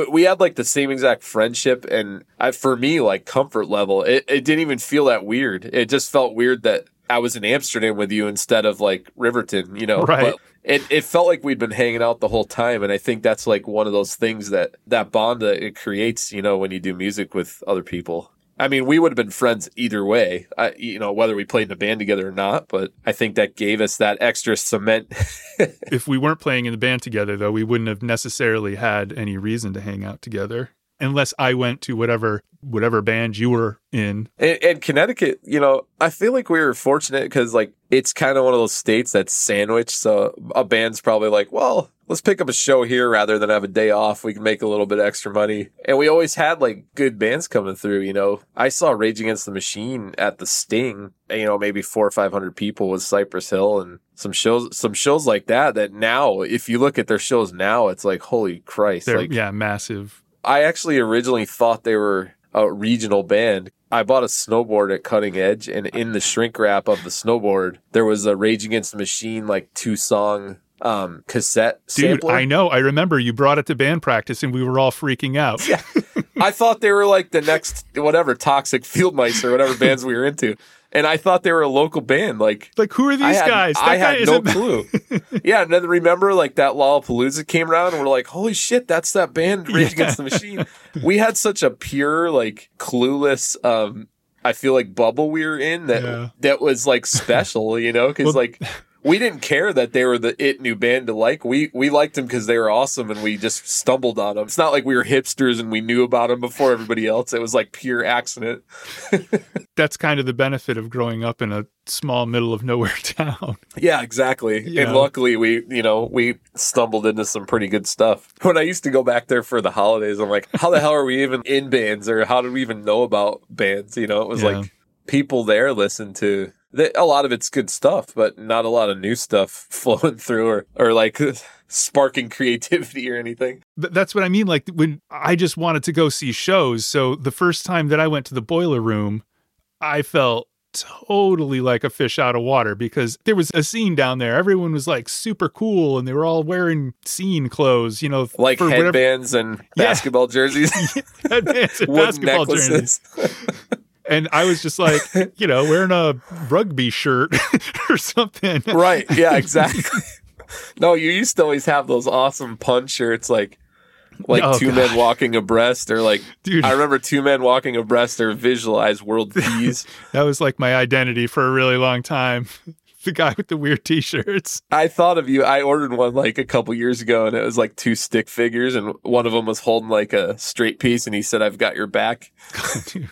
It, we had like the same exact friendship and I, for me, like comfort level, it, it didn't even feel that weird. It just felt weird that I was in Amsterdam with you instead of like Riverton, you know. Right. But it, it felt like we'd been hanging out the whole time, and I think that's like one of those things that that bond that it creates, you know, when you do music with other people. I mean, we would have been friends either way, I, you know, whether we played in a band together or not. But I think that gave us that extra cement. if we weren't playing in the band together, though, we wouldn't have necessarily had any reason to hang out together unless I went to whatever whatever band you were in. And, and Connecticut, you know, I feel like we were fortunate because like it's kind of one of those states that's sandwiched. So a band's probably like, well, let's pick up a show here rather than have a day off. We can make a little bit extra money. And we always had like good bands coming through. You know, I saw Rage Against the Machine at the Sting. You know, maybe four or five hundred people with Cypress Hill and some shows, some shows like that. That now, if you look at their shows now, it's like holy Christ! They're like yeah, massive. I actually originally thought they were a regional band. I bought a snowboard at Cutting Edge, and in the shrink wrap of the snowboard, there was a Rage Against the Machine like two song um, cassette Dude, sampler. I know. I remember you brought it to band practice and we were all freaking out. Yeah. I thought they were like the next whatever Toxic Field Mice or whatever bands we were into, and I thought they were a local band. Like Like, who are these I had, guys? That I guy had no clue. yeah, and then remember like that Lollapalooza came around, and we're like, "Holy shit, that's that band Rage Yeah. Against the Machine." We had such a pure, like clueless. um I feel like bubble we were in that Yeah. that was like special, you know, because Well- like we didn't care that they were the it new band to like. We we liked them because they were awesome, and we just stumbled on them. It's not like we were hipsters and we knew about them before everybody else. It was like pure accident. That's kind of the benefit of growing up in a small middle of nowhere town. Yeah, exactly. Yeah. And luckily, we you know we stumbled into some pretty good stuff. When I used to go back there for the holidays, I'm like, how the hell are we even in bands, or how did we even know about bands? You know, it was Yeah. like people there listen to. A lot of it's good stuff, but not a lot of new stuff flowing through, or or like sparking creativity or anything. Th- That's what I mean. Like when I just wanted to go see shows. So the first time that I went to the boiler room, I felt totally like a fish out of water because there was a scene down there. Everyone was like super cool and they were all wearing scene clothes, you know, Like for whatever headbands and Yeah. basketball jerseys, headbands and basketball jerseys. And I was just like, you know, wearing a rugby shirt or something. right. Yeah, exactly. no, you used to always have those awesome pun shirts like like Oh, two God. men walking abreast or like Dude, I remember two men walking abreast or visualize world peace. that was like my identity for a really long time. The guy with the weird t-shirts. I thought of you. I ordered one like a couple years ago and it was like two stick figures and one of them was holding like a straight piece and he said I've got your back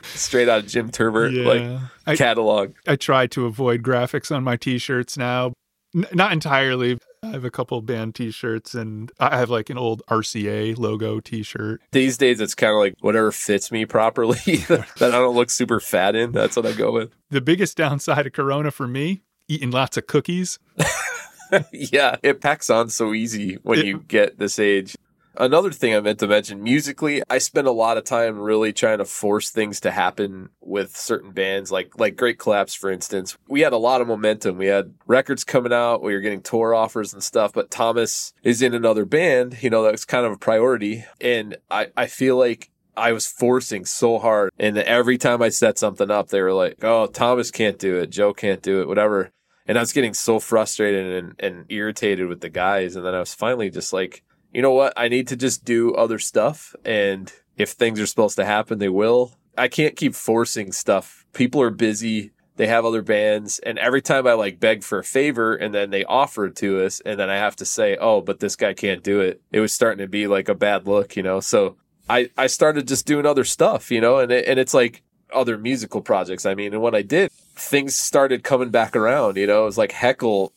straight out of Jim Turbert like Yeah. I, catalog. I try to avoid graphics on my t-shirts now. N- not entirely. I have a couple band t-shirts and I have like an old RCA logo t-shirt. These days it's kind of like whatever fits me properly that I don't look super fat in. That's what I go with. The biggest downside of Corona for me, eating lots of cookies. yeah, it packs on so easy when It- you get this age. Another thing I meant to mention musically, I spend a lot of time really trying to force things to happen with certain bands, like like Great Collapse, for instance. We had a lot of momentum. We had records coming out, we were getting tour offers and stuff, but Thomas is in another band, you know, that's kind of a priority. And I, I feel like I was forcing so hard. And every time I set something up, they were like, oh, Thomas can't do it. Joe can't do it, whatever. And I was getting so frustrated and, and irritated with the guys. And then I was finally just like, you know what? I need to just do other stuff. And if things are supposed to happen, they will. I can't keep forcing stuff. People are busy. They have other bands. And every time I like beg for a favor and then they offer it to us and then I have to say, oh, but this guy can't do it. It was starting to be like a bad look, you know? So I, I started just doing other stuff, you know, and it, and it's like other musical projects. I mean, and when I did, things started coming back around, you know, it was like Heckle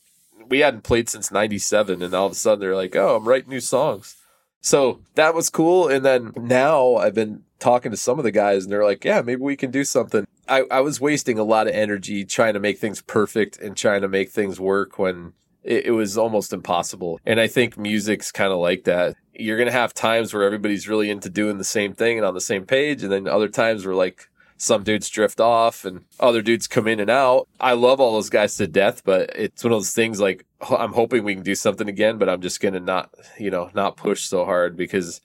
we hadn't played since 97 and all of a sudden they're like oh i'm writing new songs so that was cool and then now i've been talking to some of the guys and they're like yeah maybe we can do something i, I was wasting a lot of energy trying to make things perfect and trying to make things work when it, it was almost impossible and i think music's kind of like that you're going to have times where everybody's really into doing the same thing and on the same page and then other times where like some dudes drift off and other dudes come in and out. I love all those guys to death, but it's one of those things like I'm hoping we can do something again, but I'm just going to not, you know, not push so hard because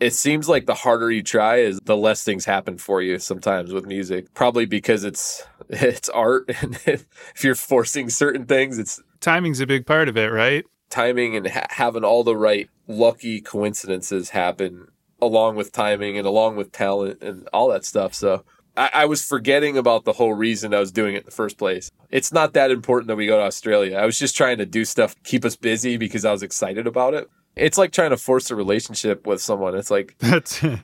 it seems like the harder you try is the less things happen for you sometimes with music. Probably because it's it's art and if you're forcing certain things, it's timing's a big part of it, right? Timing and ha- having all the right lucky coincidences happen along with timing and along with talent and all that stuff. So I, I, was forgetting about the whole reason I was doing it in the first place. It's not that important that we go to Australia. I was just trying to do stuff, keep us busy because I was excited about it. It's like trying to force a relationship with someone. It's like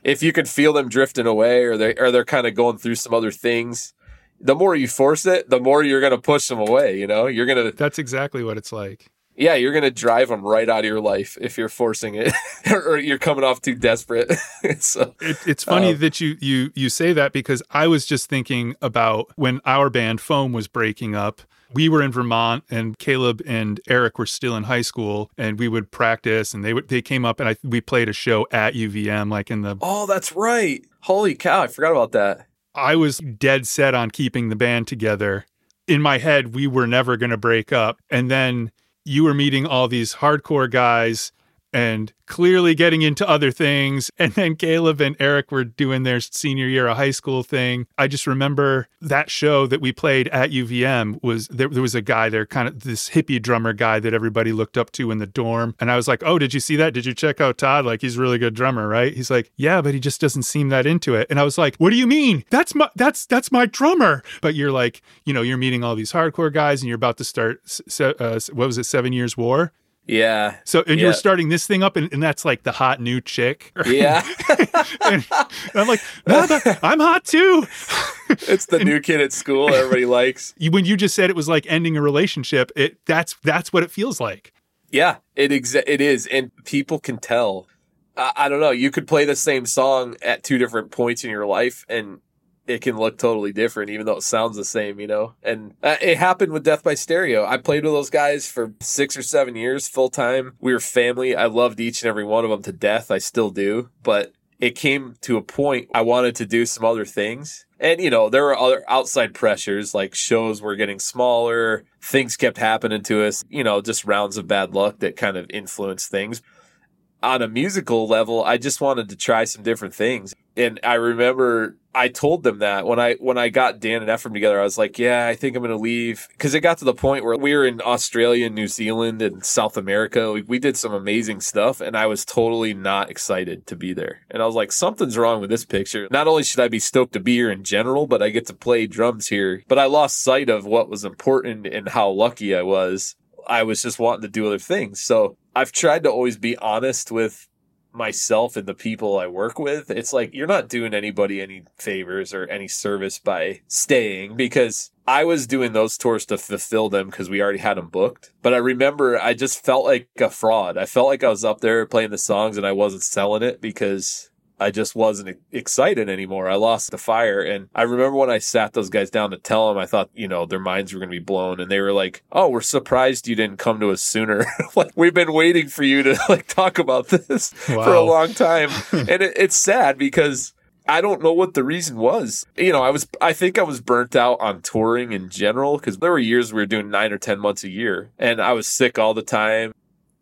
if you can feel them drifting away or they or they're kind of going through some other things, the more you force it, the more you're going to push them away, you know? You're going to That's exactly what it's like yeah, you're going to drive them right out of your life if you're forcing it or you're coming off too desperate. so it, it's funny um, that you, you, you say that because I was just thinking about when our band Foam was breaking up. We were in Vermont and Caleb and Eric were still in high school and we would practice and they would, they came up and I, we played a show at UVM, like in the. Oh, that's right. Holy cow. I forgot about that. I was dead set on keeping the band together. In my head, we were never going to break up. And then you were meeting all these hardcore guys and clearly getting into other things. And then Caleb and Eric were doing their senior year of high school thing. I just remember that show that we played at UVM was there, there was a guy there, kind of this hippie drummer guy that everybody looked up to in the dorm. And I was like, Oh, did you see that? Did you check out Todd? Like he's really good drummer, right? He's like, Yeah, but he just doesn't seem that into it. And I was like, What do you mean? That's my that's that's my drummer. But you're like, you know, you're meeting all these hardcore guys and you're about to start uh, what was it, seven years war? Yeah. So, and yeah. you're starting this thing up, and, and that's like the hot new chick. Yeah. I'm like, no, I'm hot too. it's the and, new kid at school everybody likes. You when you just said it was like ending a relationship, it that's that's what it feels like. Yeah, it exa- it is, and people can tell. I, I don't know. You could play the same song at two different points in your life, and it can look totally different, even though it sounds the same, you know? And uh, it happened with Death by Stereo. I played with those guys for six or seven years full time. We were family. I loved each and every one of them to death. I still do. But it came to a point I wanted to do some other things. And, you know, there were other outside pressures, like shows were getting smaller, things kept happening to us, you know, just rounds of bad luck that kind of influenced things on a musical level, I just wanted to try some different things. And I remember I told them that when I when I got Dan and Efrem together, I was like, "Yeah, I think I'm going to leave." Because it got to the point where we were in Australia, and New Zealand, and South America. We, we did some amazing stuff, and I was totally not excited to be there. And I was like, "Something's wrong with this picture." Not only should I be stoked to be here in general, but I get to play drums here. But I lost sight of what was important and how lucky I was. I was just wanting to do other things. So I've tried to always be honest with myself and the people I work with. It's like you're not doing anybody any favors or any service by staying because I was doing those tours to fulfill them because we already had them booked. But I remember I just felt like a fraud. I felt like I was up there playing the songs and I wasn't selling it because I just wasn't excited anymore. I lost the fire. And I remember when I sat those guys down to tell them, I thought, you know, their minds were going to be blown. And they were like, oh, we're surprised you didn't come to us sooner. like, we've been waiting for you to like talk about this for a long time. and it, it's sad because I don't know what the reason was. You know, I was, I think I was burnt out on touring in general because there were years we were doing nine or 10 months a year and I was sick all the time.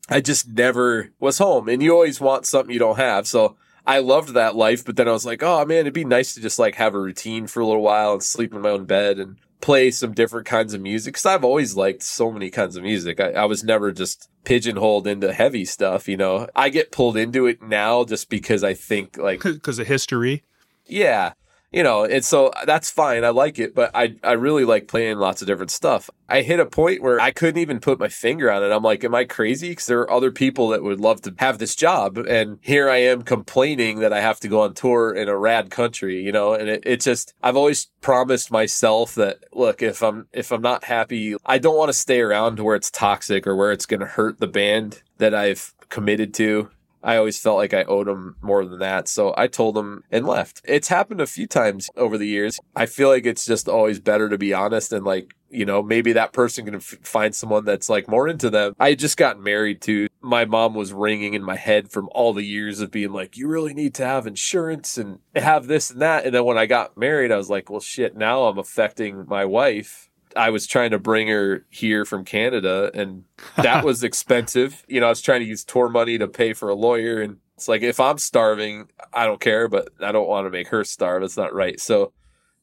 I just never was home and you always want something you don't have. So I loved that life, but then I was like, oh man, it'd be nice to just like have a routine for a little while and sleep in my own bed and play some different kinds of music. Cause I've always liked so many kinds of music. I, I was never just pigeonholed into heavy stuff, you know. I get pulled into it now just because I think like Because of history. yeah. You know, and so that's fine. I like it, but I, I really like playing lots of different stuff. I hit a point where I couldn't even put my finger on it. I'm like, am I crazy? Because there are other people that would love to have this job. And here I am complaining that I have to go on tour in a rad country, you know, and it, it just, I've always promised myself that, look, if I'm, if I'm not happy, I don't want to stay around to where it's toxic or where it's going to hurt the band that I've committed to. I always felt like I owed him more than that. So I told him and left. It's happened a few times over the years. I feel like it's just always better to be honest and like, you know, maybe that person can f- find someone that's like more into them. I just got married to my mom was ringing in my head from all the years of being like, you really need to have insurance and have this and that. And then when I got married, I was like, well, shit, now I'm affecting my wife. I was trying to bring her here from Canada and that was expensive. You know, I was trying to use tour money to pay for a lawyer and it's like if I'm starving, I don't care, but I don't want to make her starve. It's not right. So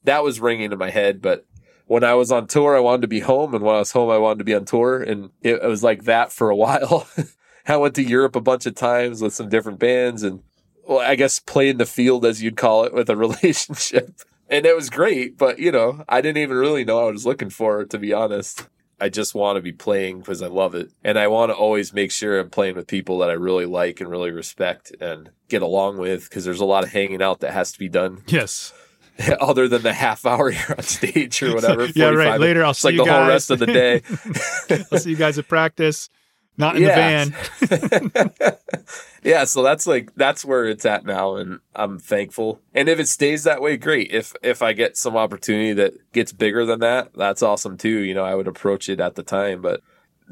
that was ringing in my head, but when I was on tour, I wanted to be home, and when I was home, I wanted to be on tour, and it, it was like that for a while. I went to Europe a bunch of times with some different bands, and well, I guess playing the field as you'd call it with a relationship, and it was great. But you know, I didn't even really know what I was looking for, to be honest. I just want to be playing because I love it, and I want to always make sure I'm playing with people that I really like and really respect and get along with because there's a lot of hanging out that has to be done Yes. other than the half hour you're on stage or whatever. Yeah, right. Later, I'll see It's see like you the whole rest of the day. I'll see you guys at practice. Not in Yeah. the van. yeah, so that's like that's where it's at now, and I'm thankful. And if it stays that way, great. If if I get some opportunity that gets bigger than that, that's awesome too. You know, I would approach it at the time. But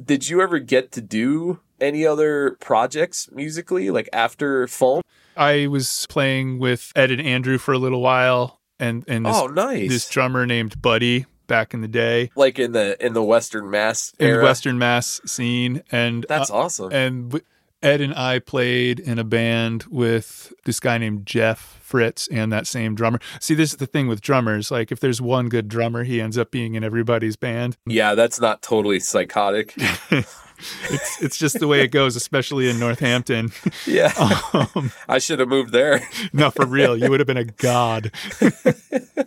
did you ever get to do any other projects musically, like after Foam? I was playing with Ed and Andrew for a little while, and and this, oh, nice. this drummer named Buddy back in the day like in the in the Western Mass in era. the Western Mass scene, and That's uh, awesome. and Ed and I played in a band with this guy named Jeff Fritz and that same drummer. See, this is the thing with drummers. Like, if there's one good drummer, he ends up being in everybody's band. yeah, that's not totally psychotic. It's it's just the way it goes, especially in Northampton. yeah, Um, I should have moved there. no, for real, you would have been a god.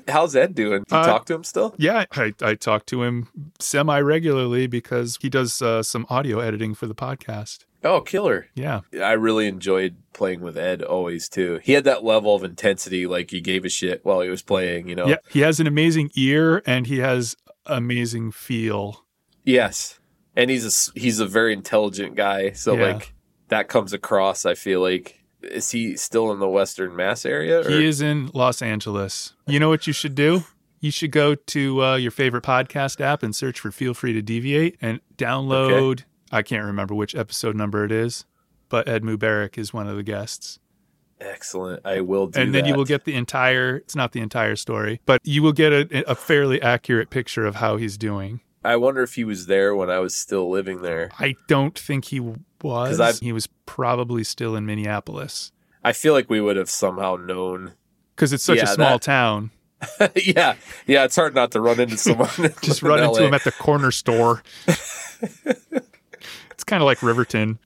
How's Ed doing? Do you Uh, talk to him still? Yeah, I, I talk to him semi regularly because he does uh, some audio editing for the podcast. Oh, killer. Yeah, I really enjoyed playing with Ed always too. He had that level of intensity, like he gave a shit while he was playing, you know? yeah, he has an amazing ear and he has amazing feel. Yes. And he's a, he's a very intelligent guy. So Yeah. like that comes across, I feel like. Is he still in the Western Mass area? or- He is in Los Angeles. You know what you should do? You should go to uh, your favorite podcast app and search for Feel Free to Deviate and download. I can't remember which episode number it is, but Ed Mubarak is one of the guests. Excellent. I will do that. and then you will get the entire, it's not the entire story, but you will get a, a fairly accurate picture of how he's doing. I wonder if he was there when I was still living there. I don't think he was. He was probably still in Minneapolis I feel like we would have somehow known. because it's such Yeah, a small that- town. yeah. Yeah. It's hard not to run into someone. Just in run into LA. him at the corner store. it's kind of like Riverton.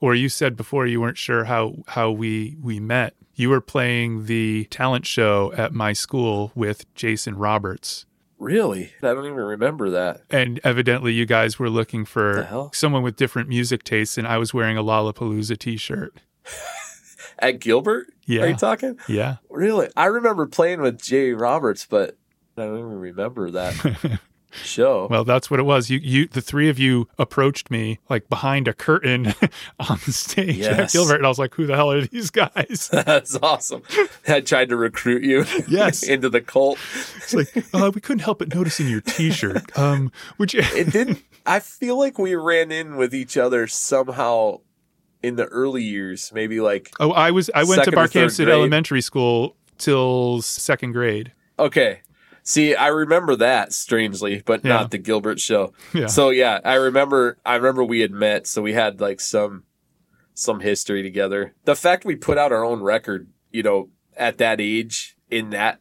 Or you said before you weren't sure how how we we met. You were playing the talent show at my school with Jason Roberts. Really? I don't even remember that. And evidently you guys were looking for someone with different music tastes and I was wearing a Lollapalooza t-shirt. At Gilbert? Yeah. Are you talking? Yeah. Really? I remember playing with Jay Roberts, but I don't even remember that. show. Well, that's what it was. You, you, the three of you approached me like behind a curtain on the stage at Gilbert, and I was like, "Who the hell are these guys?" That's awesome. I tried to recruit you Yes. into the cult. It's like uh, we couldn't help but noticing your T-shirt. Um, would you? It didn't. I feel like we ran in with each other somehow in the early years. Maybe like Oh, I was. I went to third Elementary School till second grade. okay. See, I remember that strangely, but Yeah. not the Gilbert show. Yeah. So yeah, I remember. I remember we had met, so we had like some some history together. The fact we put out our own record, you know, at that age in that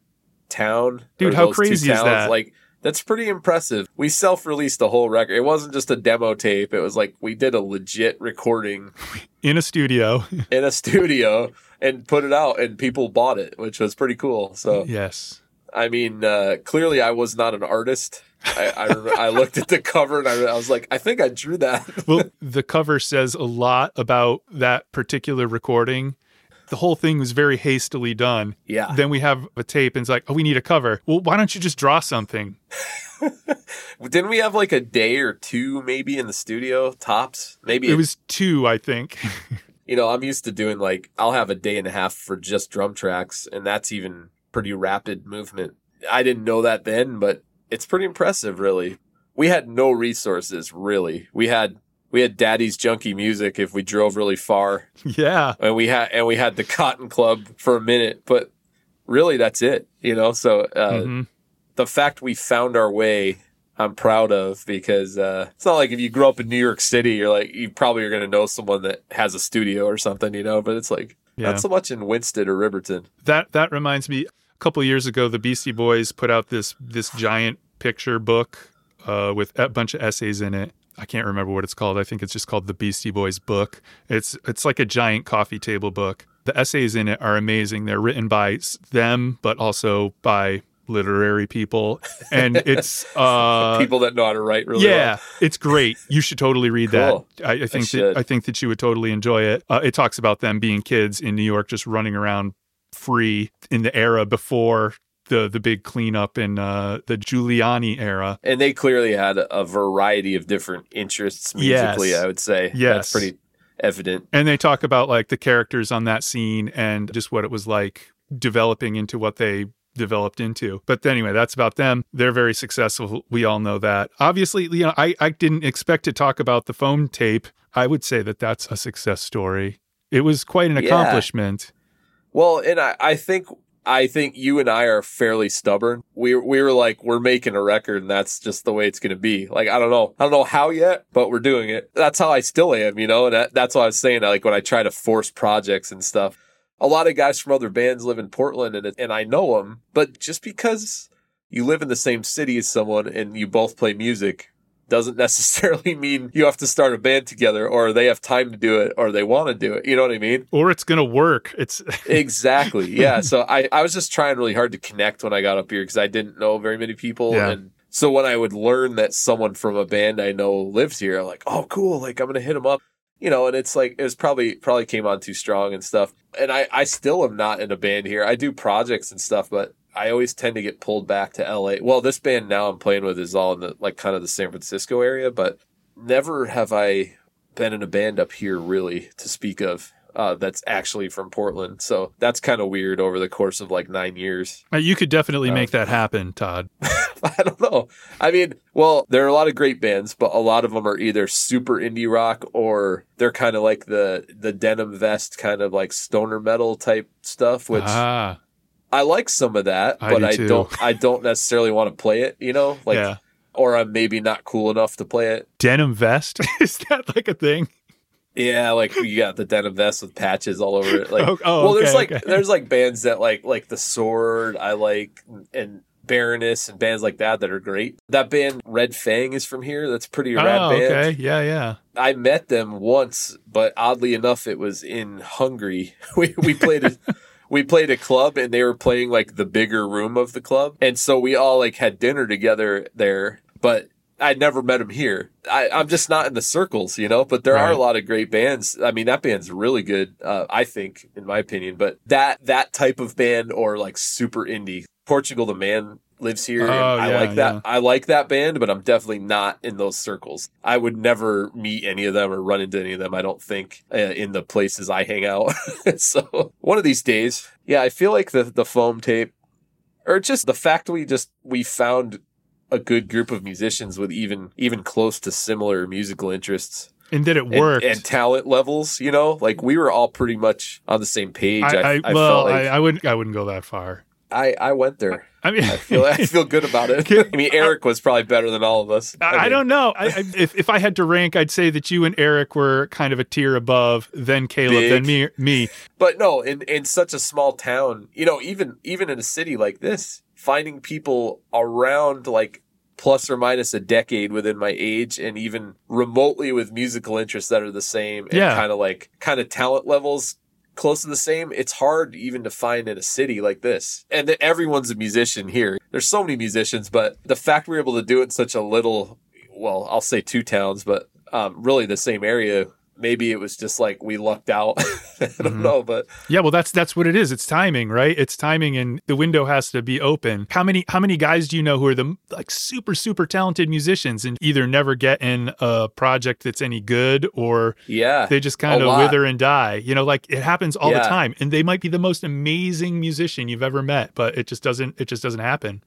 town, Dude, how crazy is that? Like that's pretty impressive. We self-released the whole record. It wasn't just a demo tape. It was like we did a legit recording in a studio. in a studio and put it out, and people bought it, which was pretty cool. So yes. I mean, uh, clearly I was not an artist. I, I, I looked at the cover and I, I was like, I think I drew that. Well, the cover says a lot about that particular recording. The whole thing was very hastily done. yeah. Then we have a tape, and it's like, oh, we need a cover. Well, why don't you just draw something? Didn't we have like a day or two maybe in the studio tops? Maybe It was two, I think. you know, I'm used to doing like I'll have a day and a half for just drum tracks, and that's even pretty rapid movement. I didn't know that then, but it's pretty impressive, really. We had no resources, really. We had we had Daddy's Junky Music if we drove really far, yeah. and we had and we had the Cotton Club for a minute, but really that's it, you know. So uh, Mhm. the fact we found our way I'm proud of because uh, it's not like if you grow up in New York City, you're like you probably are going to know someone that has a studio or something, you know. But it's like Yeah. not so much in Winsted or Riverton. That that reminds me. A couple of years ago, the Beastie Boys put out this this giant picture book uh, with a bunch of essays in it. I can't remember what it's called. I think it's just called the Beastie Boys book. It's it's like a giant coffee table book. The essays in it are amazing. They're written by them, but also by literary people, and it's uh, People that know how to write really yeah, well. it's great. You should totally read Cool. that. I, I think that. I think that you would totally enjoy it. Uh, it talks about them being kids in New York, just running around free in the era before the the big cleanup in uh, the Giuliani era. And they clearly had a variety of different interests musically. Yes. I would say Yes. that's pretty evident. And they talk about like the characters on that scene and just what it was like developing into what they developed into. But anyway, that's about them. They're very successful. We all know that. Obviously, you know, I, I didn't expect to talk about the Foam tape. I would say that that's a success story. It was quite an Yeah. accomplishment. Well, and I, I think I think you and I are fairly stubborn. We we were like we're making a record and that's just the way it's going to be. Like I don't know. I don't know how yet, but we're doing it. That's how I still am, you know? And that, that's what I was saying like when I try to force projects and stuff. A lot of guys from other bands live in Portland and and I know them, but just because you live in the same city as someone and you both play music doesn't necessarily mean you have to start a band together or they have time to do it or they want to do it. You know what I mean? Or it's going to work. It's exactly yeah so I, I was just trying really hard to connect when i got up here because i didn't know very many people Yeah. and so when i would learn that someone from a band i know lives here i'm like oh cool like i'm gonna hit them up you know and it's like it was probably probably came on too strong and stuff and i i still am not in a band here i do projects and stuff but i always tend to get pulled back to la well this band now i'm playing with is all in the like kind of the san francisco area but never have i been in a band up here really to speak of uh, that's actually from Portland. So that's kind of weird over the course of like nine years. Uh, you could definitely Uh, make that happen, Todd. I don't know. I mean, well, there are a lot of great bands, but a lot of them are either super indie rock or they're kind of like the the denim vest kind of like stoner metal type stuff, which ah, I like some of that, I but do I too. don't I don't necessarily want to play it, you know? Like yeah. or I'm maybe not cool enough to play it. Denim vest is that like a thing? Yeah, like you got the denim vest with patches all over it. Like, Oh, oh, well, there's okay, like okay. there's like bands that like like the Sword, I like, and Baroness and bands like that that are great. That band Red Fang is from here. That's a pretty oh, rad oh, band. okay. Yeah, yeah. I met them once, but oddly enough, it was in Hungary. We we played a we played a club, and they were playing like the bigger room of the club, and so we all like had dinner together there. But I never met him here. I, I'm just not in the circles, you know. But there are a lot of great bands. I mean, that band's really good. Uh, I think, in my opinion. But that that type of band or like super indie, Portugal the Man lives here. and Oh, I like that. yeah. I like that band, but I'm definitely not in those circles. I would never meet any of them or run into any of them. I don't think uh, in the places I hang out. so one of these days, yeah, I feel like the the foam tape, or just the fact we just we found a good group of musicians with even even close to similar musical interests And that it and, worked. and talent levels. You know, like we were all pretty much on the same page. I, I, I, well, like I, I wouldn't. I wouldn't go that far. I, I went there. I mean, I feel I feel good about it. I mean, Eric was probably better than all of us. I, I mean, don't know. I, I, if if I had to rank, I'd say that you and Eric were kind of a tier above, then Caleb, Big. then me. Me. but no, in in such a small town, you know, even even in a city like this, finding people around like plus or minus a decade within my age, and even remotely with musical interests that are the same, and Yeah. kind of like kind of talent levels close to the same. It's hard even to find in a city like this, and everyone's a musician here. There's so many musicians, but the fact we're able to do it in such a little, well, I'll say two towns, but um, really the same area. Maybe it was just like we lucked out. I don't Mhm. know, but Yeah, well, that's that's what it is. It's timing, right? It's timing, and the window has to be open. How many how many guys do you know who are the like super super talented musicians and either never get in a project that's any good or yeah, they just kind of wither and die? You know, like it happens all the time, and they might be the most amazing musician you've ever met, but it just doesn't it just doesn't happen.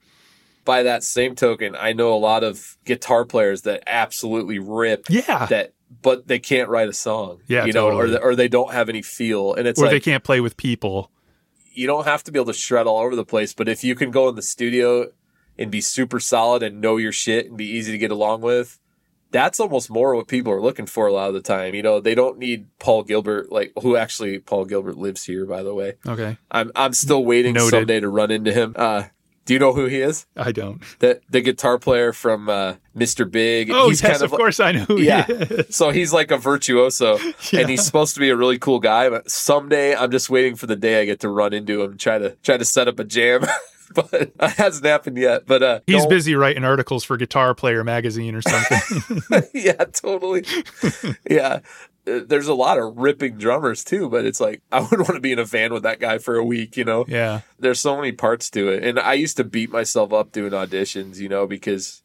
by that same token, I know a lot of guitar players that absolutely rip Yeah, that, but they can't write a song. Yeah, you know, or totally. or they don't have any feel, and it's or like they can't play with people. you don't have to be able to shred all over the place, but if you can go in the studio and be super solid and know your shit and be easy to get along with, that's almost more what people are looking for a lot of the time. You know, they don't need Paul Gilbert, like who actually Paul Gilbert lives here, by the way. Okay, I'm I'm still waiting Noted. someday to run into him. Uh, do you know who he is? I don't. The the guitar player from uh, Mr. Big. Oh he's yes, kind of, of, course I know. Who Yeah. he is. So he's like a virtuoso, Yeah. and he's supposed to be a really cool guy. But someday, I'm just waiting for the day I get to run into him, and try to try to set up a jam. but it hasn't happened yet. But uh, He's don't- busy writing articles for Guitar Player magazine or something. yeah, totally. yeah. There's a lot of ripping drummers too, but it's like I wouldn't want to be in a van with that guy for a week, you know. yeah. there's so many parts to it. And I used to beat myself up doing auditions, you know, because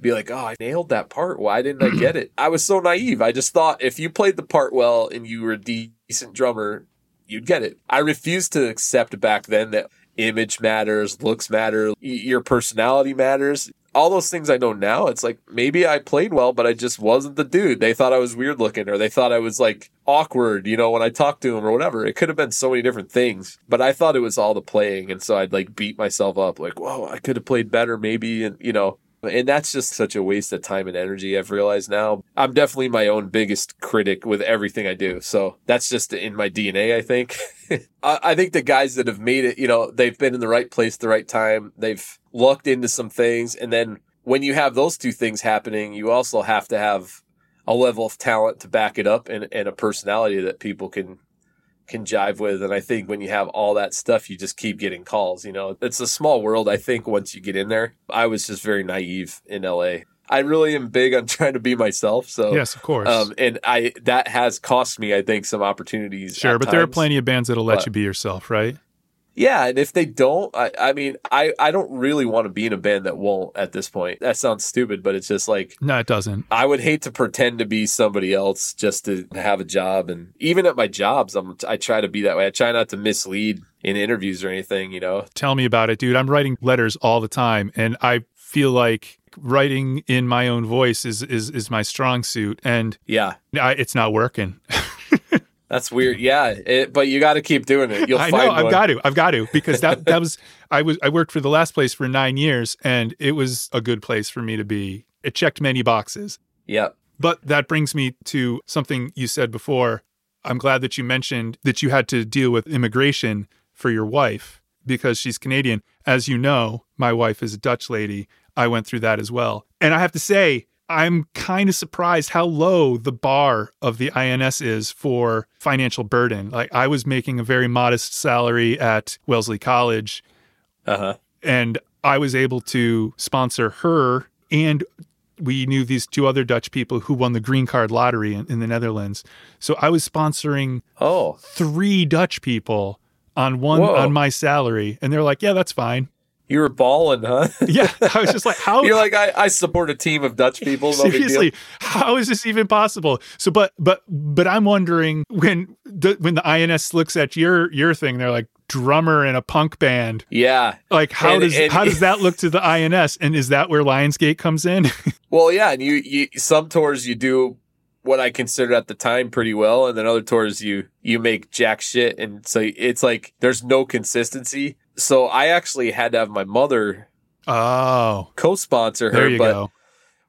be like, oh, I nailed that part. Why didn't I get it? I was so naive. I just thought if you played the part well and you were a decent drummer, you'd get it. I refused to accept back then that image matters, looks matter, your personality matters. All those things I know now, it's like maybe I played well, but I just wasn't the dude. They thought I was weird looking or they thought I was like awkward, you know, when I talked to them or whatever. It could have been so many different things, but I thought it was all the playing. And so I'd like beat myself up like, whoa, I could have played better maybe. And, you know, and that's just such a waste of time and energy. I've realized now. I'm definitely my own biggest critic with everything I do. So that's just in my DNA, I think. I, I think the guys that have made it, you know, they've been in the right place at the right time. They've lucked into some things. And then when you have those two things happening, you also have to have a level of talent to back it up and, and a personality that people can can jive with. And I think when you have all that stuff, you just keep getting calls. You know, it's a small world. I think once you get in there, I was just very naive in LA. I really am big on trying to be myself. So Yes, of course. um, and I that has cost me, I think, some opportunities. sure, but there are plenty of bands that'll let But- you be yourself, right? Yeah, and if they don't, I, I mean, I, I don't really want to be in a band that won't at this point. That sounds stupid, but it's just like No, it doesn't. I would hate to pretend to be somebody else just to have a job. And even at my jobs, I'm I try to be that way. I try not to mislead in interviews or anything. You know, Tell me about it, dude. I'm writing letters all the time, and I feel like writing in my own voice is is is my strong suit, and yeah, I, it's not working. that's weird. Yeah, it, but you got to keep doing it. You'll I find know I've one. got to. I've got to because that that was I was I worked for the last place for nine years, and it was a good place for me to be. It checked many boxes. Yep. But that brings me to something you said before. I'm glad that you mentioned that you had to deal with immigration for your wife because she's Canadian. As you know, my wife is a Dutch lady. I went through that as well. And I have to say, I'm kind of surprised how low the bar of the INS is for financial burden. Like, I was making a very modest salary at Wellesley College, Uh huh. and I was able to sponsor her and we knew these two other Dutch people who won the green card lottery in, in the Netherlands. So I was sponsoring Oh, three Dutch people on one Whoa. on my salary, and they're like, "Yeah, that's fine." You were balling, huh? Yeah, I was just like, how? You're like, I, I support a team of Dutch people. No. Seriously, how is this even possible? So, but but but I'm wondering when the when the INS looks at your your thing, they're like drummer in a punk band. Yeah. Like how And- does and- how does that look to the INS? And is that where Lionsgate comes in? Well, yeah, and you, you some tours you do what I considered at the time pretty well, and then other tours you you make jack shit, and so it's like there's no consistency. So I actually had to have my mother oh, co-sponsor her, there you but go.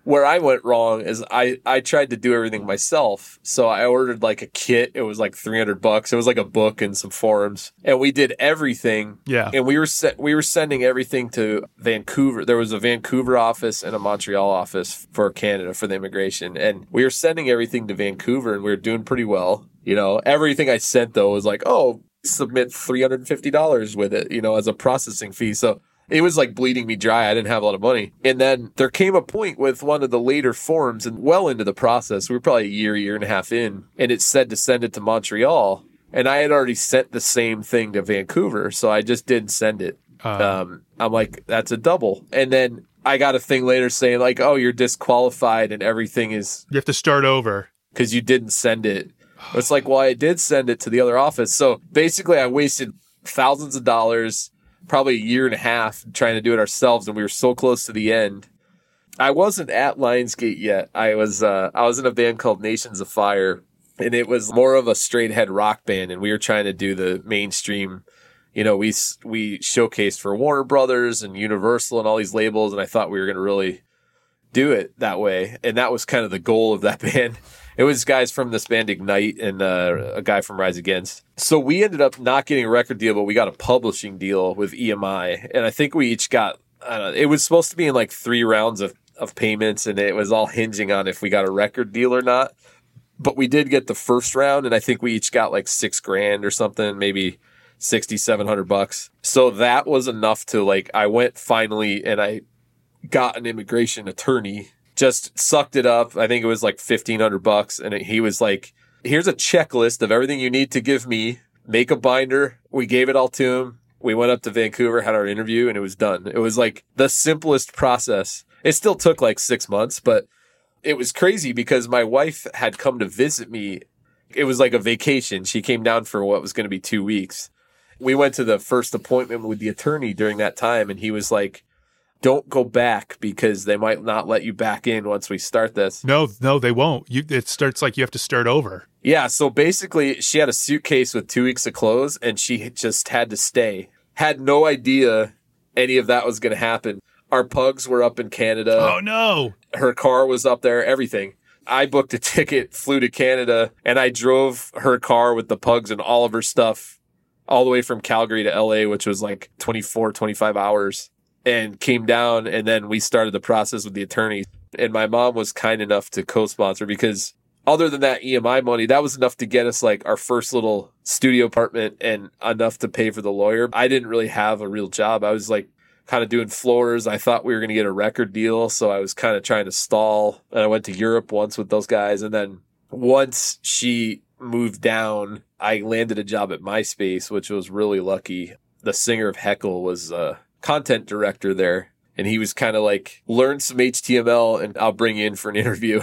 where I went wrong is I I tried to do everything myself. So I ordered like a kit. It was like 300 bucks. It was like a book and some forums. And we did everything Yeah. and we were se- we were sending everything to Vancouver. There was a Vancouver office and a Montreal office for Canada for the immigration. And we were sending everything to Vancouver and we were doing pretty well. You know, everything I sent though was like, "Oh, submit $350 with it, you know, as a processing fee." So it was like bleeding me dry. I didn't have a lot of money. And then there came a point with one of the later forms and well into the process. We were probably a year, year and a half in, and it said to send it to Montreal. And I had already sent the same thing to Vancouver, so I just didn't send it. Uh, Um, I'm like, that's a double. And then I got a thing later saying like, oh, you're disqualified and everything is you have to start over. because you didn't send it. It's like, well, I did send it to the other office. So basically, I wasted thousands of dollars, probably a year and a half trying to do it ourselves, and we were so close to the end. I wasn't at Lionsgate yet. I was uh, I was in a band called Nations Afire, and it was more of a straight head rock band, and we were trying to do the mainstream. You know, we we showcased for Warner Brothers and Universal and all these labels, and I thought we were going to really do it that way, and that was kind of the goal of that band. It was guys from this band Ignite and uh, a guy from Rise Against. So we ended up not getting a record deal, but we got a publishing deal with EMI, and I think we each got. Know, it was supposed to be in like three rounds of of payments, and it was all hinging on if we got a record deal or not. But we did get the first round, and I think we each got like six grand or something, maybe sixty seven hundred bucks. So that was enough to like. I went finally, and I got an immigration attorney. Just sucked it up. I think it was like fifteen hundred bucks, and he was like, "Here's a checklist of everything you need to give me. Make a binder." We gave it all to him. We went up to Vancouver, had our interview, and it was done. It was like the simplest process. It still took like six months, but it was crazy because my wife had come to visit me. It was like a vacation. She came down for what was going to be two weeks. We went to the first appointment with the attorney during that time, and he was like, don't go back because they might not let you back in once we start this. No, no, they won't. You it starts like you have to start over. Yeah, so basically, she had a suitcase with two weeks of clothes and she just had to stay. Had no idea any of that was going to happen. Our pugs were up in Canada. oh no. Her car was up there, everything. I booked a ticket, flew to Canada, and I drove her car with the pugs and all of her stuff all the way from Calgary to LA, which was like 24, 25 hours, and came down. And then we started the process with the attorney. And my mom was kind enough to co sponsor because other than that EMI money, that was enough to get us like our first little studio apartment and enough to pay for the lawyer. I didn't really have a real job. I was like kind of doing floors. I thought we were going to get a record deal. So I was kind of trying to stall. And I went to Europe once with those guys. And then once she moved down, I landed a job at MySpace, which was really lucky. The singer of Heckle was a content director there. And he was kind of like, learn some HTML and I'll bring you in for an interview.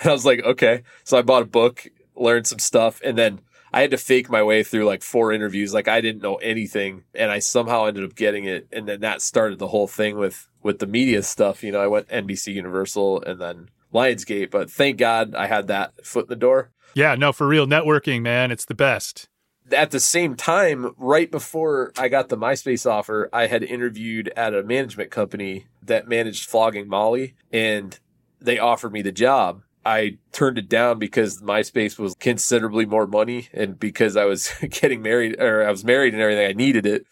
and I was like, okay. So I bought a book, learned some stuff, and then I had to fake my way through like four interviews. Like I didn't know anything and I somehow ended up getting it. And then that started the whole thing with, with the media stuff. You know, I went NBC Universal and then Lionsgate, but thank God I had that foot in the door. Yeah, no, for real networking, man, it's the best. At the same time, right before I got the MySpace offer, I had interviewed at a management company that managed flogging Molly and they offered me the job. I turned it down because MySpace was considerably more money and because I was getting married or I was married and everything, I needed it.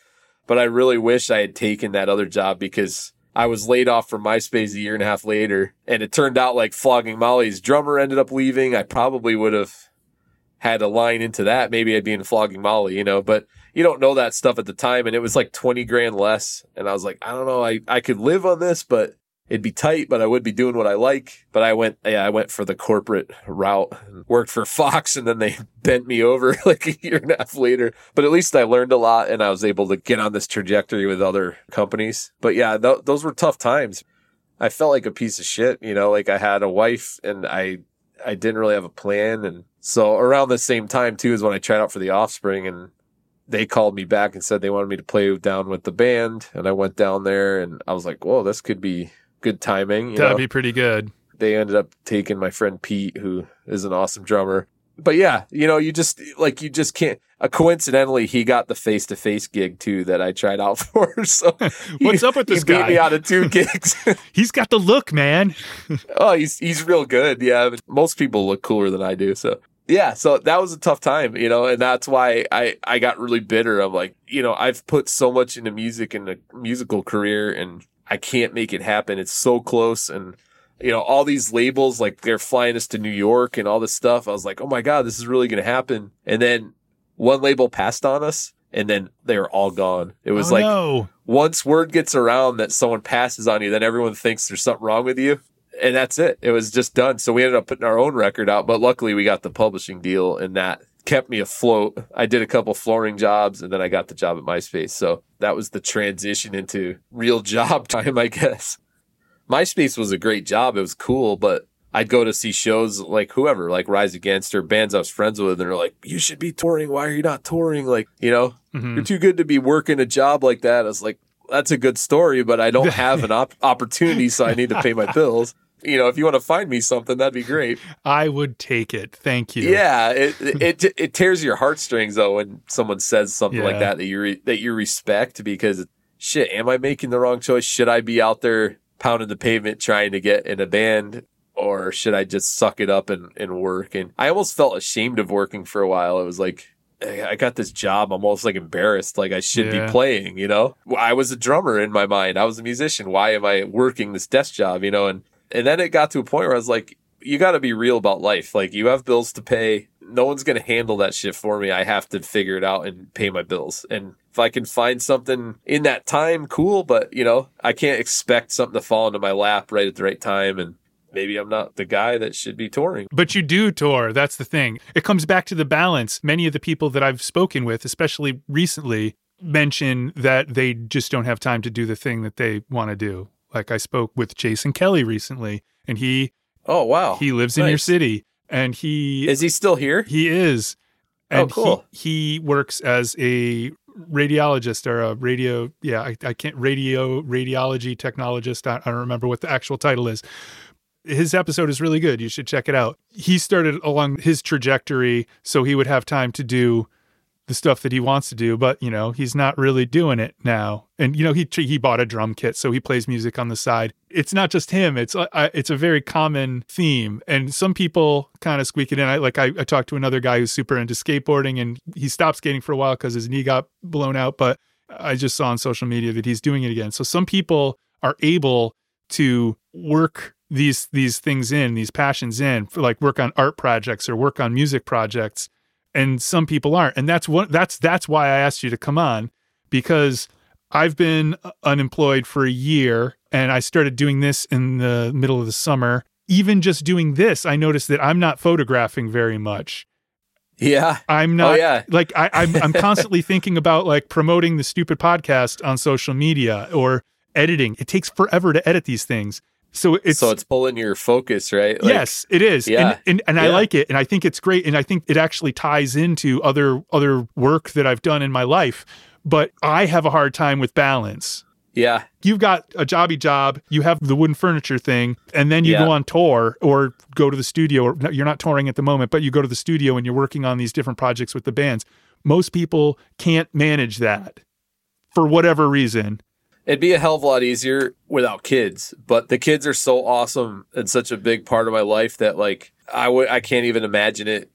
But I really wish I had taken that other job because I was laid off from MySpace a year and a half later. And it turned out like Flogging Molly's drummer ended up leaving. I probably would have had a line into that. Maybe I'd be in Flogging Molly, you know, but you don't know that stuff at the time. And it was like 20 grand less. And I was like, I don't know, I, I could live on this, but it'd be tight, but I would be doing what I like. But I went, yeah, I went for the corporate route and worked for Fox and then they bent me over like a year and a half later. But at least I learned a lot and I was able to get on this trajectory with other companies. But yeah, th- those were tough times. I felt like a piece of shit, you know, like I had a wife and I, I didn't really have a plan. And so around the same time too is when I tried out for the offspring and they called me back and said they wanted me to play down with the band. And I went down there and I was like, whoa, this could be good timing. You That'd know? be pretty good. they ended up taking my friend Pete, who is an awesome drummer. But yeah, you know, you just like you just can't. Uh, coincidentally, he got the face to face gig too that I tried out for. So What's he- up with this He beat me out of two gigs. He's got the look, man. oh, he's he's real good. Yeah, most people look cooler than I do. So yeah, so that was a tough time, you know, and that's why I I got really bitter. I'm like, you know, I've put so much into music and a musical career, and I can't make it happen. It's so close, and you know, all these labels like they're flying us to New York and all this stuff. I was like, oh my god, this is really going to happen. And then one label passed on us, and then they were all gone. It was Oh, like no. once word gets around that someone passes on you, then everyone thinks there's something wrong with you. And that's it. It was just done. So we ended up putting our own record out, but luckily we got the publishing deal and that kept me afloat. I did a couple flooring jobs and then I got the job at MySpace. So that was the transition into real job time, I guess. MySpace was a great job. It was cool, but I'd go to see shows like whoever, like Rise Against or bands I was friends with, and they're like, "You should be touring. Why are you not touring?" Like, you know, Mhm. you're too good to be working a job like that. I was like, that's a good story, but I don't have an op- opportunity, so I need to pay my bills. You know, if you want to find me something, that'd be great. I would take it. Thank you. Yeah, it, it it tears your heartstrings though when someone says something like that that you re- that you respect because shit, am I making the wrong choice? Should I be out there pounding the pavement trying to get in a band? Or should I just suck it up and, and work? And I almost felt ashamed of working for a while. It was like, I got this job. I'm almost like embarrassed. Like I should Yeah. be playing, you know? I was a drummer in my mind. I was a musician. Why am I working this desk job, you know? And, and then it got to a point where I was like, you got to be real about life. Like you have bills to pay. No one's going to handle that shit for me. I have to figure it out and pay my bills. And if I can find something in that time, cool. But you know, I can't expect something to fall into my lap right at the right time. And maybe I'm not the guy that should be touring. But you do tour. That's the thing. It comes back to the balance. Many of the people that I've spoken with, especially recently, mention that they just don't have time to do the thing that they want to do. Like I spoke with Jason Kelly recently, and he Oh, wow. he lives in your city, and he Is he still here? he is, Oh, and cool. he he works as a radiologist or a radio yeah I, I can't radio radiology technologist I, I don't remember what the actual title is his episode is really good you should check it out he started along his trajectory so he would have time to do the stuff that he wants to do but you know he's not really doing it now. And you know he he bought a drum kit so he plays music on the side. It's not just him it's uh, it's a very common theme. And some people kind of squeak it in. I like I, I talked to another guy who's super into skateboarding and he stopped skating for a while because his knee got blown out but I just saw on social media that he's doing it again. So some people are able to work these these things in these passions in for like work on art projects or work on music projects and some people aren't. And that's what that's that's why i asked you to come on because i've been unemployed for a year and i started doing this in the middle of the summer. Even just doing this i noticed that i'm not photographing very much. Yeah. i'm Oh, not yeah. like I, I'm, I'm constantly thinking about like promoting the stupid podcast on social media or editing. It takes forever to edit these things so it's so it's pulling your focus, right? Like, yes, it is. Yeah. And and, and I like it and I think it's great and I think it actually ties into other other work that I've done in my life, but I have a hard time with balance. Yeah. You've got a jobby job, you have the wooden furniture thing, and then you Yeah. go on tour or go to the studio or you're not touring at the moment, but you go to the studio and you're working on these different projects with the bands. Most people can't manage that for whatever reason. It'd be a hell of a lot easier without kids, but the kids are so awesome and such a big part of my life that like I would I can't even imagine it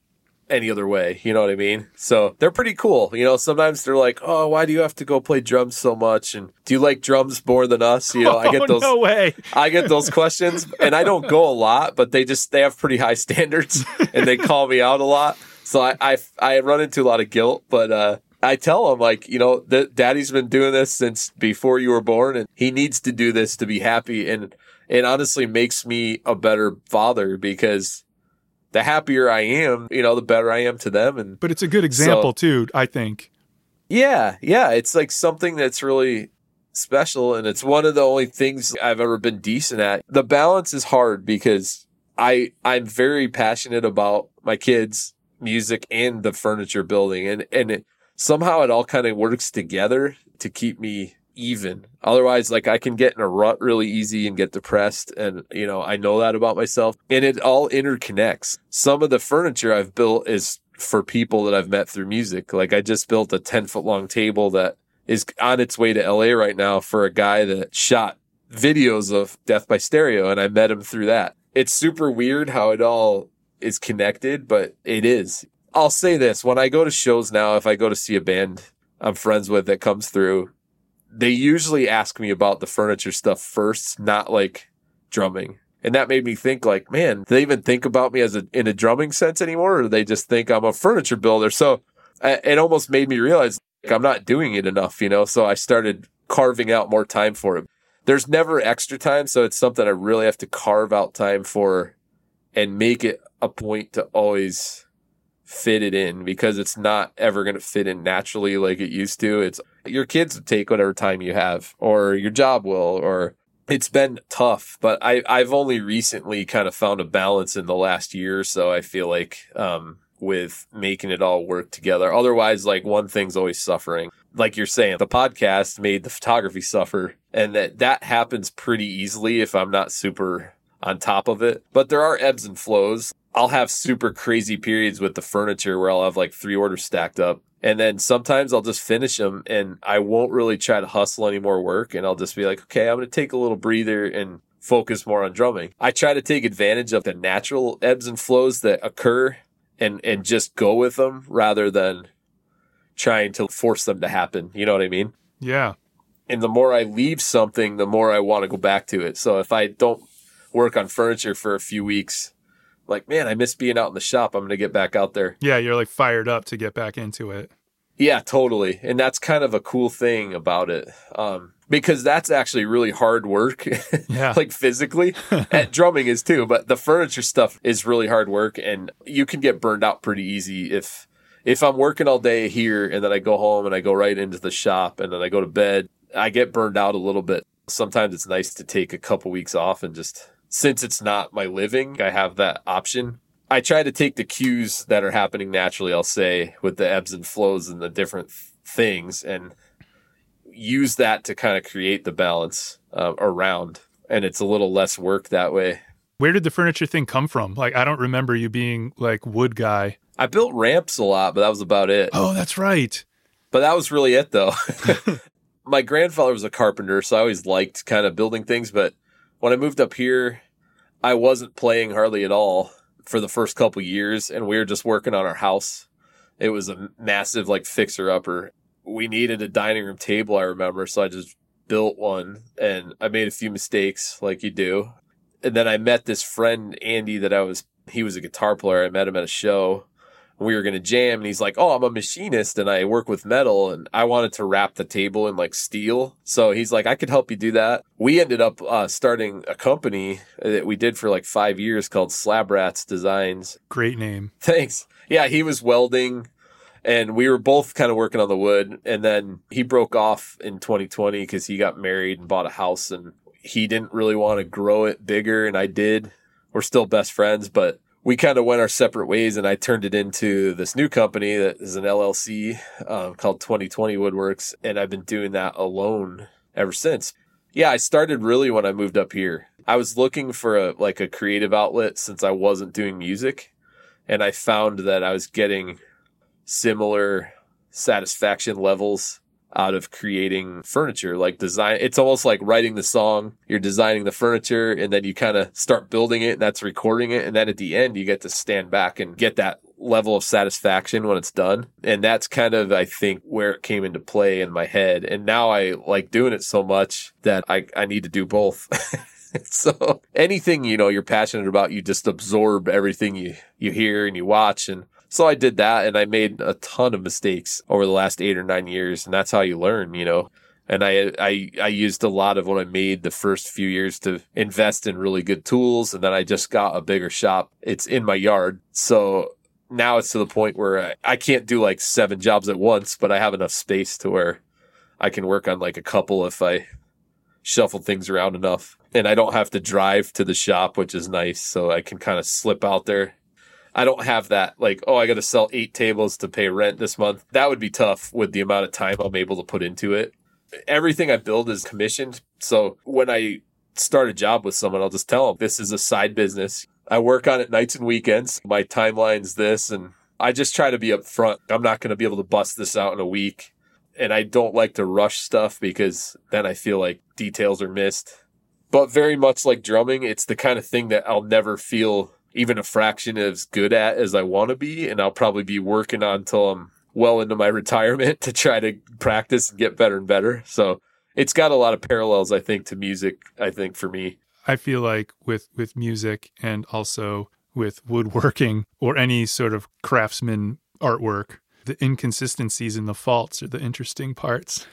any other way. You know what I mean? So they're pretty cool. You know, sometimes they're like, "Oh, why do you have to go play drums so much?" And do you like drums more than us? You know, I oh, get those no way. I get those questions, and I don't go a lot, but they just they have pretty high standards, and they call me out a lot. So I I, I run into a lot of guilt, but uh, I tell them like you know that Daddy's been doing this since before you were born, and he needs to do this to be happy. And it honestly makes me a better father because the happier I am, you know, the better I am to them. And But it's a good example too, I think. yeah, yeah, it's like something that's really special. And it's one of the only things I've ever been decent at. The balance is hard because I, I'm very passionate about my kids, music and the furniture building. And, and it, somehow it all kind of works together to keep me even. Otherwise, like I can get in a rut really easy and get depressed. And, you know, I know that about myself and it all interconnects. Some of the furniture I've built is for people that I've met through music. Like I just built a 10 foot long table that is on its way to LA right now for a guy that shot videos of Death by Stereo. And I met him through that. It's super weird how it all is connected, but it is. I'll say this when I go to shows now, if I go to see a band I'm friends with that comes through, they usually ask me about the furniture stuff first, not like drumming. And that made me think like, man, do they even think about me as a, in a drumming sense anymore? Or they just think I'm a furniture builder? So I, it almost made me realize like, I'm not doing it enough, you know? So I started carving out more time for it. There's never extra time. So it's something I really have to carve out time for and make it a point to always fit it in because it's not ever going to fit in naturally like it used to. It's your kids take whatever time you have or your job will or it's been tough, but I, I've only recently kind of found a balance in the last year or so. I feel like, um, with making it all work together. Otherwise, like one thing's always suffering. Like you're saying, the podcast made the photography suffer and that that happens pretty easily if I'm not super on top of it. But there are ebbs and flows. I'll have super crazy periods with the furniture where I'll have like three orders stacked up. And then sometimes I'll just finish them and I won't really try to hustle any more work. And I'll just be like, okay, I'm going to take a little breather and focus more on drumming. I try to take advantage of the natural ebbs and flows that occur and, and just go with them rather than trying to force them to happen. You know what I mean? Yeah. And the more I leave something, the more I want to go back to it. So if I don't work on furniture for a few weeks, like, man, I miss being out in the shop. I'm going to get back out there. Yeah, you're like fired up to get back into it. Yeah, totally. And that's kind of a cool thing about it. Um, because that's actually really hard work, Yeah. like physically. and drumming is too, but the furniture stuff is really hard work and you can get burned out pretty easy if if I'm working all day here and then I go home and I go right into the shop and then I go to bed, I get burned out a little bit. Sometimes it's nice to take a couple weeks off and just since it's not my living, I have that option. I try to take the cues that are happening naturally, I'll say, with the ebbs and flows and the different th- things and use that to kind of create the balance uh, around. And it's a little less work that way. Where did the furniture thing come from? Like, I don't remember you being like wood guy. I built ramps a lot, but that was about it. Oh, that's right. But that was really it, though. My grandfather was a carpenter, so I always liked kind of building things. But when I moved up here, I wasn't playing hardly at all for the first couple years, and we were just working on our house. It was a massive, like, fixer upper. We needed a dining room table, I remember, so I just built one, and I made a few mistakes, like you do. And then I met this friend, Andy, that I was, he was a guitar player. I met him at a show we were going to jam and he's like, Oh, I'm a machinist and I work with metal and I wanted to wrap the table in like steel. So he's like, I could help you do that. We ended up uh, starting a company that we did for like five years called Slab Rats Designs. Great name. Thanks. Yeah, he was welding and we were both kind of working on the wood. And then he broke off in 2020 because he got married and bought a house and he didn't really want to grow it bigger. And I did. We're still best friends, but we kind of went our separate ways and I turned it into this new company that is an LLC um, called 2020 Woodworks. And I've been doing that alone ever since. Yeah, I started really when I moved up here. I was looking for a like a creative outlet since I wasn't doing music and I found that I was getting similar satisfaction levels out of creating furniture like design it's almost like writing the song. You're designing the furniture and then you kind of start building it and that's recording it. And then at the end you get to stand back and get that level of satisfaction when it's done. And that's kind of i think where it came into play in my head. And now i like doing it so much that i, I need to do both. So anything you know you're passionate about you just absorb everything you you hear and you watch. And so I did that and I made a ton of mistakes over the last eight or nine years. And that's how you learn, you know. And I, I I used a lot of what I made the first few years to invest in really good tools, and then I just got a bigger shop. It's in my yard, so now it's to the point where I, I can't do like seven jobs at once, but I have enough space to where I can work on like a couple if I shuffle things around enough. And I don't have to drive to the shop, which is nice. So I can kind of slip out there. I don't have that like, oh, I got to sell eight tables to pay rent this month. That would be tough with the amount of time I'm able to put into it. Everything I build is commissioned. So when I start a job with someone, I'll just tell them this is a side business. I work on it nights and weekends. My timeline's this, and I just try to be upfront. I'm not going to be able to bust this out in a week. And I don't like to rush stuff because then I feel like details are missed. But very much like drumming, it's the kind of thing that I'll never feel even a fraction as good at as I want to be. And I'll probably be working on until I'm well into my retirement to try to practice and get better and better. So it's got a lot of parallels, I think, to music, I think, for me. I feel like with with music and also with woodworking or any sort of craftsman artwork, the inconsistencies and the faults are the interesting parts.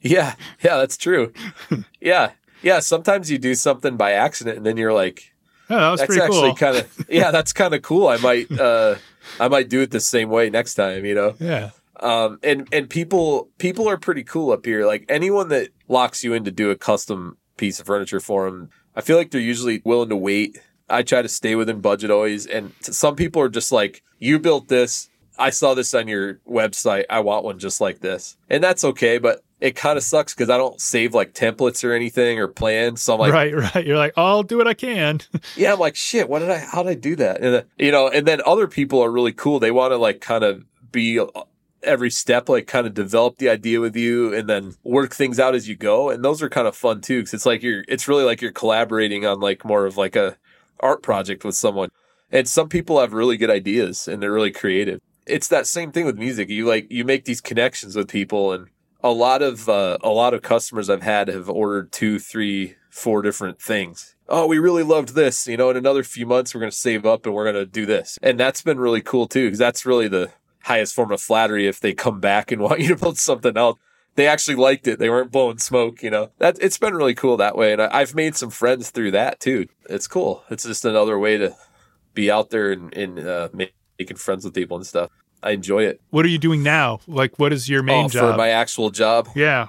Yeah, yeah, that's true. yeah, yeah. Sometimes you do something by accident, and then you're like, "Oh, that was that's pretty actually cool." kind of yeah, that's kind of cool. I might uh, I might do it the same way next time. You know. yeah, Um, and and people people are pretty cool up here. Like anyone that locks you in to do a custom piece of furniture for them, I feel like they're usually willing to wait. I try to stay within budget always, and some people are just like, "You built this. I saw this on your website. I want one just like this," and that's okay. But it kind of sucks because I don't save like templates or anything or plans. So I'm like, right, right. You're like, I'll do what I can. yeah, I'm like, shit, what did I, how did I do that? And, uh, you know, and then other people are really cool. They want to like kind of be uh, every step, like kind of develop the idea with you and then work things out as you go. And those are kind of fun too. Cause it's like you're, it's really like you're collaborating on like more of like a art project with someone. And some people have really good ideas and they're really creative. It's that same thing with music. You like, you make these connections with people and a lot of, uh, a lot of customers I've had have ordered two, three, four different things. Oh, we really loved this. You know, in another few months, we're going to save up and we're going to do this. And that's been really cool too, because that's really the highest form of flattery if they come back and want you to build something else. They actually liked it. They weren't blowing smoke, you know. That it's been really cool that way, and I, I've made some friends through that too. It's cool. It's just another way to be out there and, and uh, making friends with people and stuff. I enjoy it. what are you doing now? Like, what is your main oh, job? for my actual job. yeah.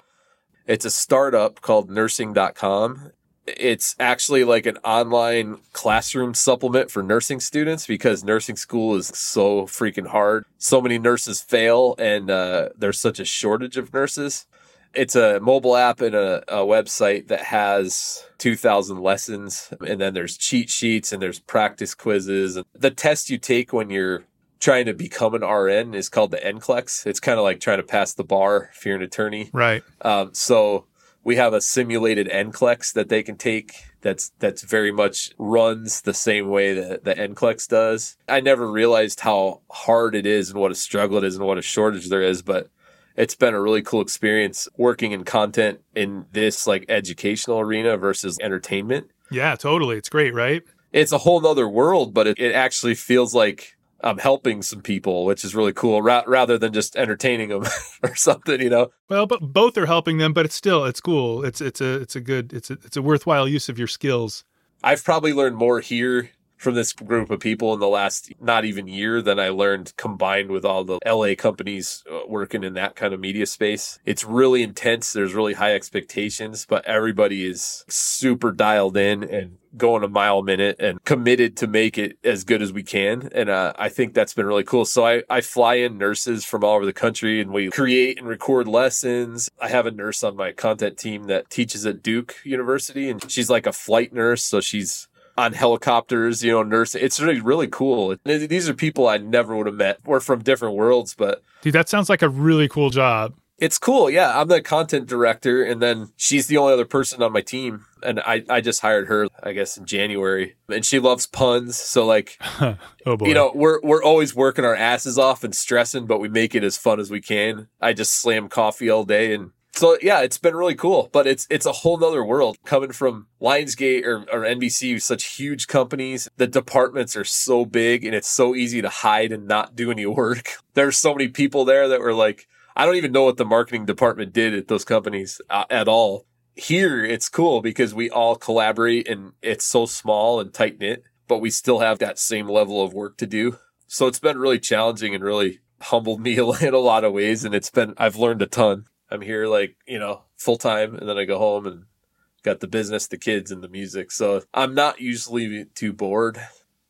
It's a startup called nursing.com. It's actually like an online classroom supplement for nursing students because nursing school is so freaking hard. So many nurses fail, and uh, there's such a shortage of nurses. It's a mobile app and a, a website that has 2,000 lessons, and then there's cheat sheets and there's practice quizzes. And the test you take when you're trying to become an RN is called the NCLEX. It's kind of like trying to pass the bar if you're an attorney. Right. Um, so we have a simulated NCLEX that they can take that's that's very much runs the same way that the NCLEX does. I never realized how hard it is and what a struggle it is and what a shortage there is, but it's been a really cool experience working in content in this like educational arena versus entertainment. Yeah, totally. It's great, right? It's a whole nother world, but it, it actually feels like I'm helping some people, which is really cool, ra- rather than just entertaining them or something, you know. Well, but both are helping them, but it's still it's cool. It's it's a it's a good it's a it's a worthwhile use of your skills. I've probably learned more here from this group of people in the last not even year than I learned combined with all the LA companies uh, working in that kind of media space. It's really intense. There's really high expectations, but everybody is super dialed in and going a mile a minute and committed to make it as good as we can. And uh, I think that's been really cool. So I, I fly in nurses from all over the country and we create and record lessons. I have a nurse on my content team that teaches at Duke University and she's like a flight nurse. So she's on helicopters, you know, nurse. It's really, really cool. These are people I never would have met. We're from different worlds, but Dude, that sounds like a really cool job. It's cool. Yeah. I'm the content director and then she's the only other person on my team. And I, I just hired her, I guess, in January and she loves puns. So like, oh boy. you know, we're, we're always working our asses off and stressing, but we make it as fun as we can. I just slam coffee all day and so yeah, it's been really cool, but it's it's a whole nother world coming from Lionsgate or, or NBC, such huge companies. The departments are so big and it's so easy to hide and not do any work. There's so many people there that were like, I don't even know what the marketing department did at those companies uh, at all. Here, it's cool because we all collaborate and it's so small and tight knit, but we still have that same level of work to do. So it's been really challenging and really humbled me in a lot of ways. And it's been, I've learned a ton. I'm here like, you know, full time and then I go home and got the business, the kids and the music. So I'm not usually too bored,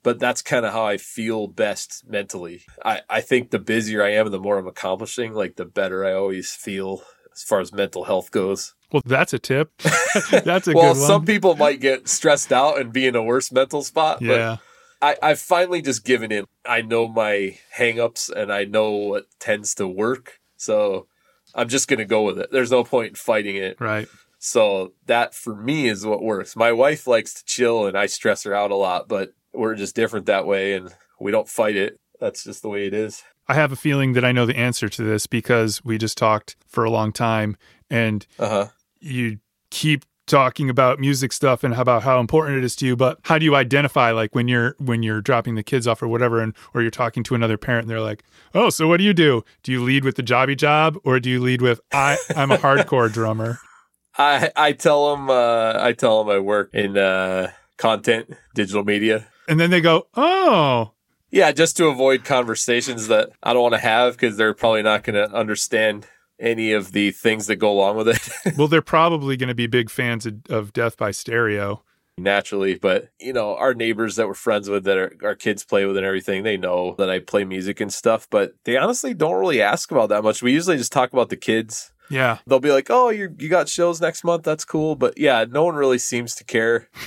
but that's kind of how I feel best mentally. I, I think the busier I am, and the more I'm accomplishing, like the better I always feel as far as mental health goes. Well, that's a tip. that's a well, good one. some people might get stressed out and be in a worse mental spot. yeah. But I, I've finally just given in. I know my hangups and I know what tends to work. So I'm just going to go with it. There's no point in fighting it. Right. So that for me is what works. My wife likes to chill and I stress her out a lot, but we're just different that way and we don't fight it. That's just the way it is. I have a feeling that I know the answer to this because we just talked for a long time and Uh huh. you keep talking about music stuff and about how important it is to you but how do you identify like when you're when you're dropping the kids off or whatever and or you're talking to another parent and they're like oh so what do you do do you lead with the jobby job or do you lead with i i'm a hardcore drummer I I tell them uh, I tell them I work in uh, content, digital media. And then they go oh Yeah, just to avoid conversations that I don't want to have because they're probably not going to understand any of the things that go along with it well they're probably going to be big fans of, of death by stereo naturally. But you know, our neighbors that we're friends with, that our, our kids play with and everything, they know that I play music and stuff. But they honestly don't really ask about that much. We usually just talk about the kids. Yeah They'll be like, "Oh, you you got shows next month? That's cool." But yeah, no one really seems to care.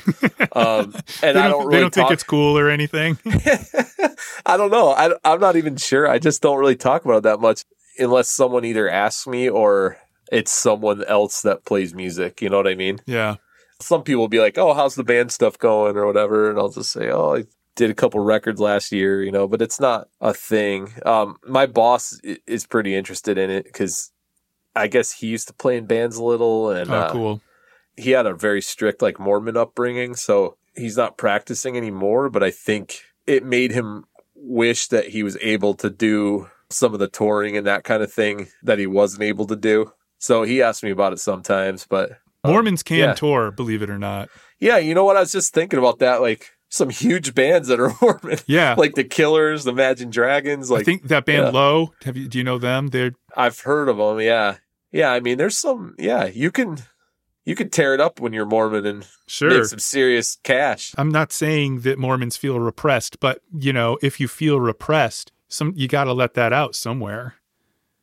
Um, and they I don't, don't they don't think it's cool or anything I don't know. I, I'm not even sure. I just don't really talk about it that much unless someone either asks me or it's someone else that plays music. You know what I mean? yeah Some people will be like, "Oh, how's the band stuff going?" or whatever, and I'll just say, "Oh, I did a couple records last year," you know. But it's not a thing. Um, my boss is pretty interested in it because I guess he used to play in bands a little, and oh uh, cool he had a very strict like Mormon upbringing, so he's not practicing anymore, but I think it made him wish that he was able to do some of the touring and that kind of thing that he wasn't able to do. So he asked me about it sometimes, but um, mormons can yeah. tour believe it or not yeah, you know what? I was just thinking about that. Like some huge bands that are Mormon, yeah like the Killers, the Imagine Dragons. Like i think that band yeah. low have you do you know them they're I've heard of them. Yeah, yeah. I mean, there's some. Yeah, you can you can tear it up when you're Mormon and sure make some serious cash. I'm not saying that Mormons feel repressed, but you know, if you feel repressed, some you got to let that out somewhere.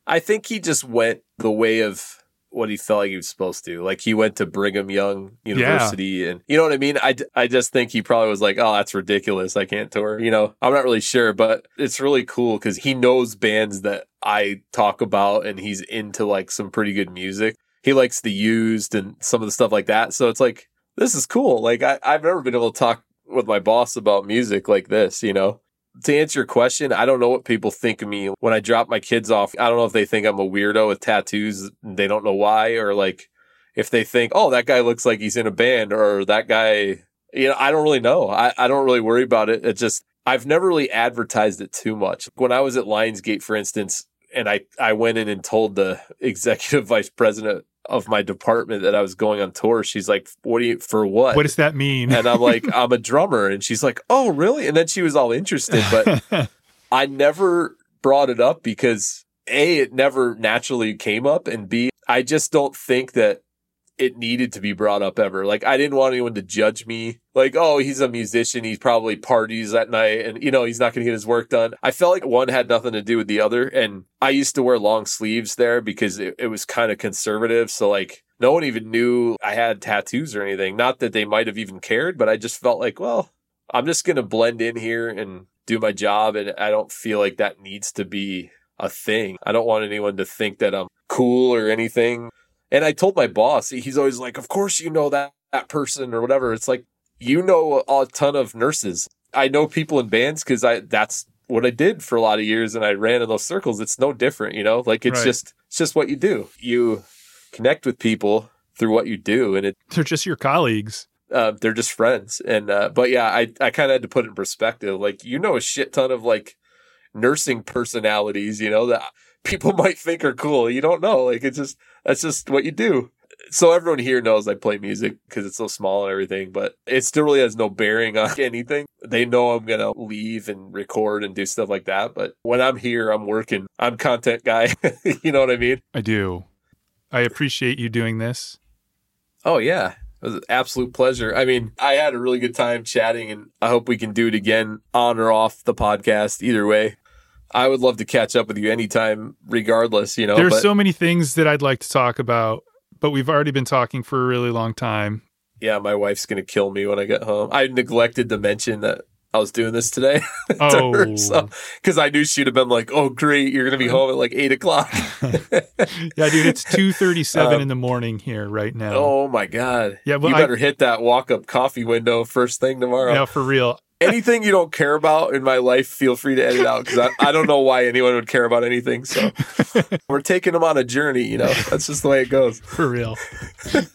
I think he just went the way of what he felt like he was supposed to. Like he went to Brigham Young University and you know what I mean? I, I just think he probably was like, oh, that's ridiculous. I can't tour. You know, I'm not really sure, but it's really cool because he knows bands that I talk about and he's into like some pretty good music. He likes the used and some of the stuff like that. So it's like, this is cool. Like I, I've never been able to talk with my boss about music like this, you know? to answer your question, I don't know what people think of me when I drop my kids off. I don't know if they think I'm a weirdo with tattoos. They don't know why, or like if they think, oh, that guy looks like he's in a band, or that guy, you know, I don't really know. I, I don't really worry about it. It just, I've never really advertised it too much. When I was at Lionsgate, for instance, and I, I went in and told the executive vice president of my department that I was going on tour, she's like, what do you, for what? What does that mean? and I'm like, I'm a drummer. And she's like, oh, really? And then she was all interested. But I never brought it up because A, it never naturally came up. And B, I just don't think that it needed to be brought up ever. Like, I didn't want anyone to judge me. Like, oh, he's a musician. He probably parties at night and, you know, he's not going to get his work done. I felt like one had nothing to do with the other. And I used to wear long sleeves there because it, it was kind of conservative. So, like, no one even knew I had tattoos or anything. Not that they might have even cared, but I just felt like, well, I'm just going to blend in here and do my job. And I don't feel like that needs to be a thing. I don't want anyone to think that I'm cool or anything. And I told my boss, he's always like, of course you know that, that person or whatever. It's like, you know a ton of nurses. I know people in bands because I that's what I did for a lot of years and I ran in those circles. It's no different, you know? Like it's Right. just it's just what you do. You connect with people through what you do and it They're just your colleagues. uh, they're just friends. And uh, but yeah, I I kind of had to put it in perspective. Like you know a shit ton of like nursing personalities, you know that people might think are cool. You don't know. Like it's just that's just what you do. So everyone here knows I play music because it's so small and everything, but it still really has no bearing on anything. They know I'm gonna leave and record and do stuff like that, but when I'm here, I'm working. I'm content guy. you know what I mean? I do. I appreciate you doing this. Oh yeah. It was an absolute pleasure. I mean, I had a really good time chatting and I hope we can do it again on or off the podcast. Either way. I would love to catch up with you anytime, regardless, you know. There's but- so many things that I'd like to talk about, but we've already been talking for a really long time. yeah, my wife's gonna kill me when I get home. I neglected to mention that I was doing this today to Oh. her, so because I knew she'd have been like, "Oh, great, you're gonna be home at like eight o'clock." Yeah, dude, it's 2:37 Um, in the morning here right now. oh my god! Yeah, well, you I- better hit that walk-up coffee window first thing tomorrow. Now for real. Anything you don't care about in my life, feel free to edit out because I, I don't know why anyone would care about anything. So we're taking them on a journey. You know, that's just the way it goes. For real.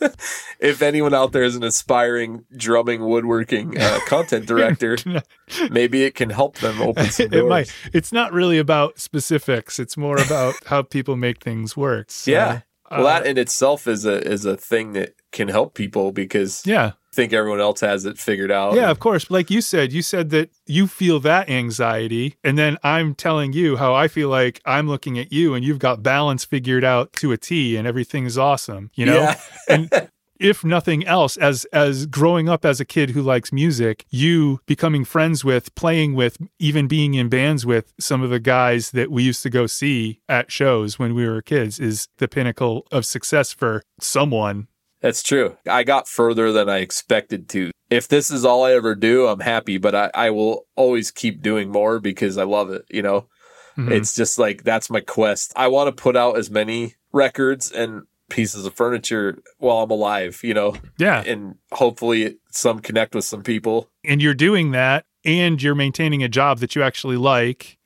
If anyone out there is an aspiring drumming, woodworking uh, content director, maybe it can help them open some doors. it might. It's not really about specifics. It's more about how people make things work. So, Yeah. Well, uh, that in itself is a is a thing that can help people because yeah. Think everyone else has it figured out. Yeah, of course. Like you said, you said that you feel that anxiety. And then I'm telling you how I feel like I'm looking at you and you've got balance figured out to a T and everything is awesome, you know? Yeah. and if nothing else, as as growing up as a kid who likes music, you becoming friends with, playing with, even being in bands with some of the guys that we used to go see at shows when we were kids is the pinnacle of success for someone. That's true. I got further than I expected to. If this is all I ever do, I'm happy, but I, I will always keep doing more because I love it. You know, Mhm. it's just like that's my quest. I want to put out as many records and pieces of furniture while I'm alive, you know, yeah. and hopefully some connect with some people. and you're doing that and you're maintaining a job that you actually like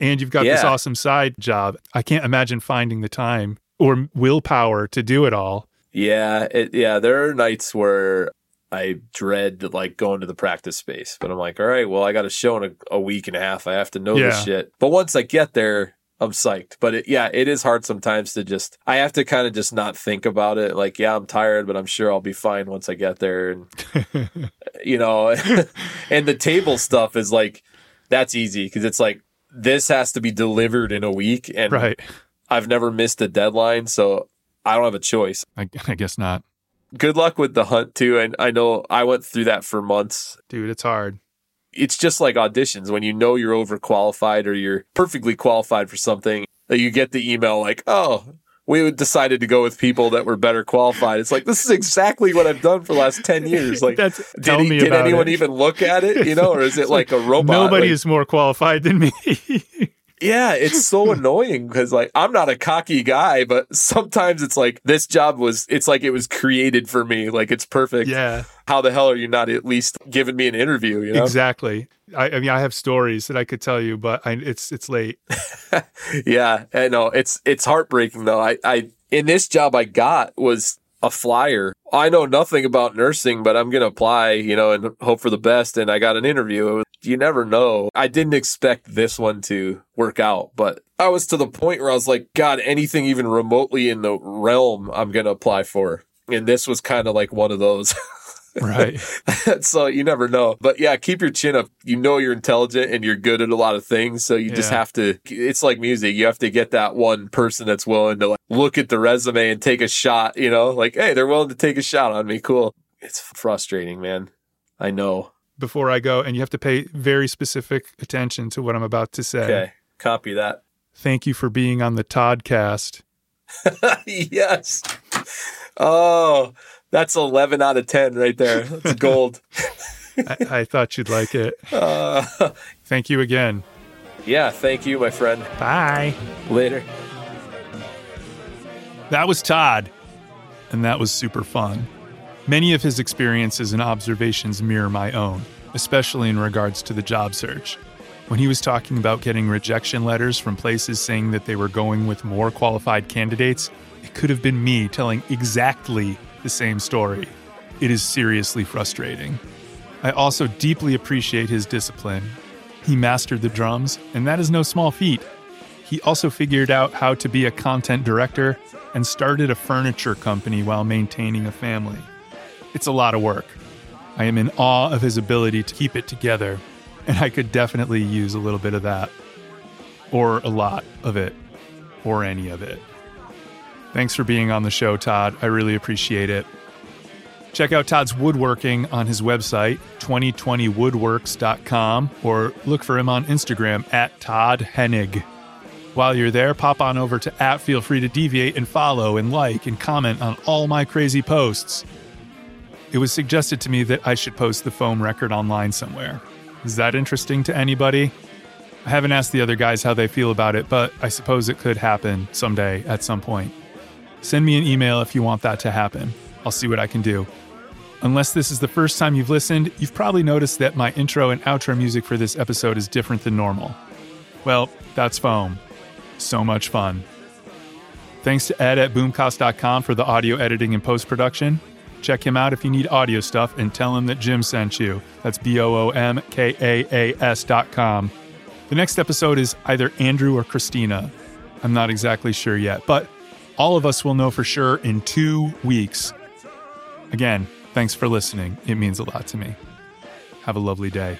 and you've got this awesome side job i can't imagine finding the time or willpower to do it all Yeah, it, yeah. There are nights where I dread like going to the practice space, but I'm like, all right, well, I got a show in a, a week and a half. I have to know Yeah. this shit. But once I get there, I'm psyched. But it, yeah, it is hard sometimes to just. I have to kind of just not think about it. Like, yeah, I'm tired, but I'm sure I'll be fine once I get there. And uh, you know, and the table stuff is like that's easy because it's like this has to be delivered in a week, and right I've never missed a deadline, so I don't have a choice I, I guess not good luck with the hunt too. And I know I went through that for months. dude it's hard It's just like auditions when you know you're overqualified or you're perfectly qualified for something. That you get the email like, "Oh, we decided to go with people that were better qualified." It's like this is exactly what I've done for the last ten years. Like, That's, did, tell he- me did about anyone it. even look at it? You know, or is it like a robot? nobody Like, is more qualified than me Yeah, it's so annoying because like I'm not a cocky guy, but sometimes it's like this job was it's like it was created for me. Like it's perfect. yeah How the hell are you not at least giving me an interview, you know? exactly I, I mean i have stories that i could tell you but I, it's it's late Yeah, I know. It's it's heartbreaking though. I, I in this job I got was a flyer. I know nothing about nursing, but I'm gonna apply, you know, and hope for the best. And I got an interview. It was, you never know. I didn't expect this one to work out, but I was to the point where I was like, God, anything even remotely in the realm, I'm gonna apply for. And this was kind of like one of those. right so you never know. But yeah, keep your chin up. You know you're intelligent and you're good at a lot of things. So you just have to it's like music. You have to get that one person that's willing to like look at the resume and take a shot, you know? Like, hey, they're willing to take a shot on me. Cool. It's frustrating, man. I know. Before i go and you have to pay very specific attention to what i'm about to say Okay. Copy that. thank you for being on the toddcast yes. Oh, that's 11 out of 10 right there. That's gold. I, I thought you'd like it Uh, thank you again yeah, thank you, my friend. bye Later. That was Todd, and that was super fun. Many of his experiences and observations mirror my own, especially in regards to the job search. When he was talking about getting rejection letters from places saying that they were going with more qualified candidates, it could have been me telling exactly the same story. It is seriously frustrating. I also deeply appreciate his discipline. He mastered the drums, and that is no small feat. he also figured out how to be a content director and started a furniture company while maintaining a family. It's a lot of work. I am in awe of his ability to keep it together, and I could definitely use a little bit of that. Or a lot of it. Or any of it. Thanks for being on the show, Todd. I really appreciate it. Check out Todd's woodworking on his website, 2020woodworks.com, or look for him on Instagram at Todd Hennig. While you're there, pop on over to at Feel Free to Deviate and follow and like and comment on all my crazy posts. It was suggested to me that I should post the foam record online somewhere. Is that interesting to anybody? I haven't asked the other guys how they feel about it, but I suppose it could happen someday at some point. Send me an email if you want that to happen. I'll see what I can do. Unless this is the first time you've listened, you've probably noticed that my intro and outro music for this episode is different than normal. Well, that's foam. So much fun. Thanks to Ed at boomkaas.com for the audio editing and post production. Check him out if you need audio stuff and tell him that Jim sent you. That's B O O M K A A S dot com. The next episode is either Andrew or Christina. I'm not exactly sure yet, but all of us will know for sure in two weeks. Again, thanks for listening. It means a lot to me. Have a lovely day.